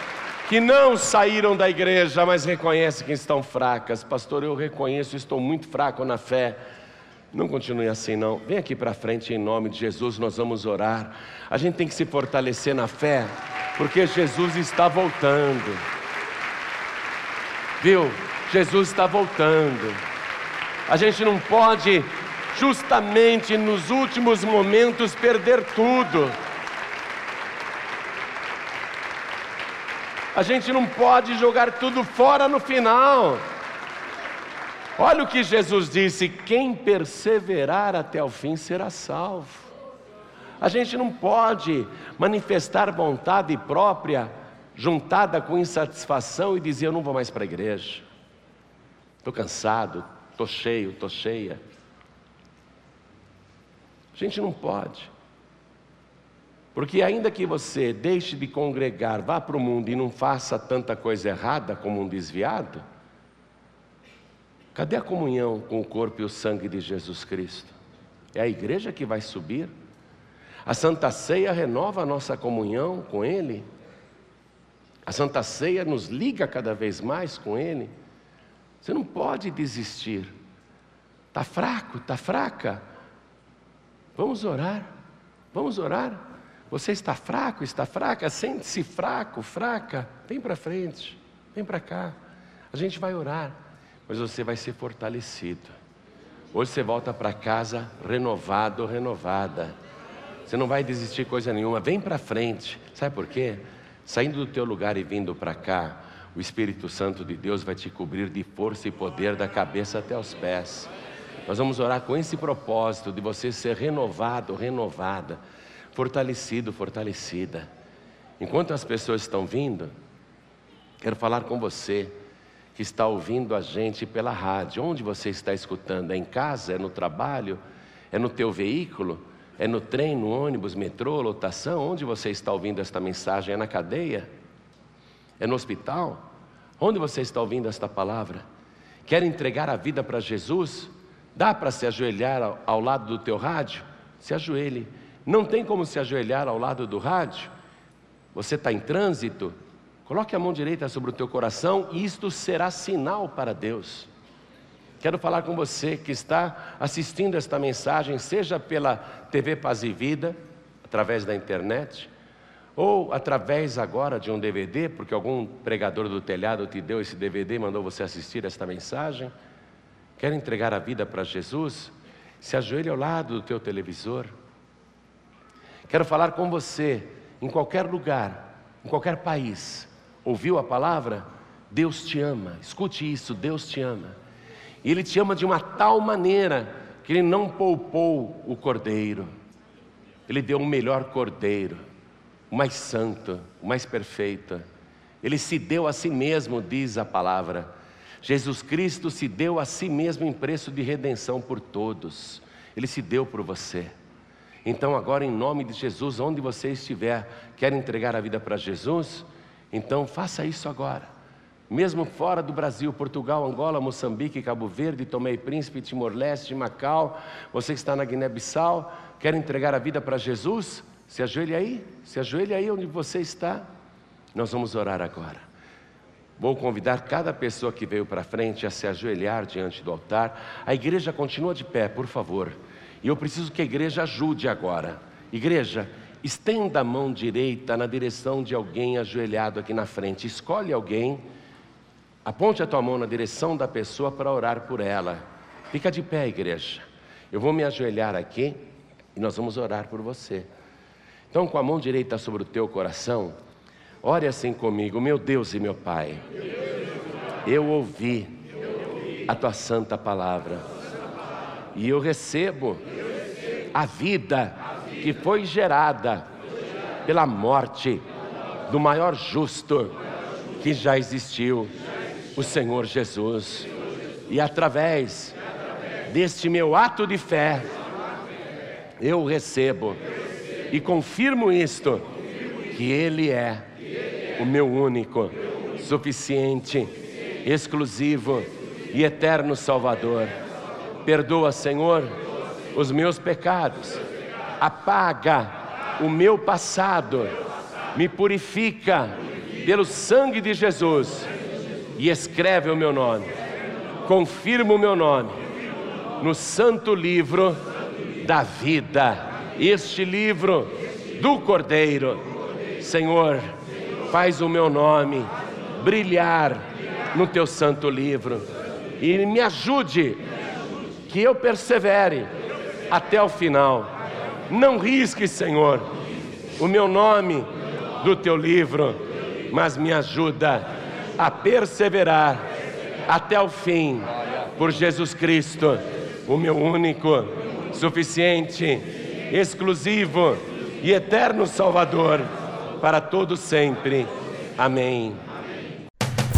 que não saíram da igreja, mas reconhecem que estão fracas. Pastor, eu reconheço, estou muito fraco na fé. Não continue assim, não. Vem aqui para frente em nome de Jesus, nós vamos orar. A gente tem que se fortalecer na fé, porque Jesus está voltando. Viu? Jesus está voltando. A gente não pode, justamente nos últimos momentos, perder tudo. A gente não pode jogar tudo fora no final. Olha o que Jesus disse: quem perseverar até o fim será salvo. A gente não pode manifestar vontade própria juntada com insatisfação e dizer: Eu não vou mais para a igreja, estou cansado, estou cheio, estou cheia. A gente não pode. Porque, ainda que você deixe de congregar, vá para o mundo e não faça tanta coisa errada como um desviado, Cadê a comunhão com o corpo e o sangue de Jesus Cristo? É a igreja que vai subir? A Santa Ceia renova a nossa comunhão com Ele? A Santa Ceia nos liga cada vez mais com Ele? Você não pode desistir. Está fraco, está fraca. Vamos orar, vamos orar. Você está fraco, está fraca, sente-se fraco, fraca. Vem para frente, vem para cá. A gente vai orar mas você vai ser fortalecido. Hoje você volta para casa renovado renovada. Você não vai desistir coisa nenhuma. Vem para frente. Sabe por quê? Saindo do teu lugar e vindo para cá, o Espírito Santo de Deus vai te cobrir de força e poder da cabeça até os pés. Nós vamos orar com esse propósito de você ser renovado, renovada, fortalecido, fortalecida. Enquanto as pessoas estão vindo, quero falar com você que está ouvindo a gente pela rádio. Onde você está escutando? É em casa? É no trabalho? É no teu veículo? É no trem, no ônibus, metrô, lotação? Onde você está ouvindo esta mensagem? É na cadeia? É no hospital? Onde você está ouvindo esta palavra? Quer entregar a vida para Jesus? Dá para se ajoelhar ao, lado do teu rádio? Se ajoelhe. Não tem como se ajoelhar ao lado do rádio? Você está em trânsito? Coloque a mão direita sobre o teu coração e isto será sinal para Deus. Quero falar com você que está assistindo esta mensagem, seja pela TV Paz e Vida, através da internet, ou através agora de um DVD, porque algum pregador do telhado te deu esse DVD e mandou você assistir esta mensagem. Quer entregar a vida para Jesus? Se ajoelhe ao lado do teu televisor. Quero falar com você em qualquer lugar, em qualquer país Ouviu a palavra? Deus te ama. Escute isso: Deus te ama. E Ele te ama de uma tal maneira que Ele não poupou o cordeiro, Ele deu o melhor cordeiro, o mais santo, o mais perfeito. Ele se deu a si mesmo, diz a palavra. Jesus Cristo se deu a si mesmo em preço de redenção por todos. Ele se deu por você. Então, agora, em nome de Jesus, onde você estiver, quer entregar a vida para Jesus? Então faça isso agora. Mesmo fora do Brasil, Portugal, Angola, Moçambique, Cabo Verde, Tomé e Príncipe, Timor-Leste, Macau, você que está na Guiné-Bissau, quer entregar a vida para Jesus? Se ajoelhe aí, se ajoelhe aí onde você está. Nós vamos orar agora. Vou convidar cada pessoa que veio para frente a se ajoelhar diante do altar. A igreja continua de pé, por favor. E eu preciso que a igreja ajude agora. Igreja, Estenda a mão direita na direção de alguém ajoelhado aqui na frente. Escolhe alguém, aponte a tua mão na direção da pessoa para orar por ela. Fica de pé, igreja. Eu vou me ajoelhar aqui E nós vamos orar por você. Então, com a mão direita sobre o teu coração, ore assim comigo, meu Deus e meu Pai. Eu ouvi a tua santa palavra e eu recebo a vida que foi gerada pela morte do maior justo que já existiu, o Senhor Jesus. E através deste meu ato de fé, eu recebo e confirmo isto, que Ele é o meu único, suficiente, exclusivo e eterno Salvador. Perdoa, Senhor, os meus pecados, apaga o meu passado, me purifica pelo sangue de Jesus e escreve o meu nome, confirma o meu nome no santo livro da vida, este livro do Cordeiro. Senhor, faz o meu nome brilhar no teu santo livro e me ajude que eu persevere até o final. Não risque, Senhor, o meu nome do teu livro, mas me ajuda a perseverar até o fim, por Jesus Cristo, o meu único, suficiente, exclusivo e eterno Salvador, para todo sempre. Amém.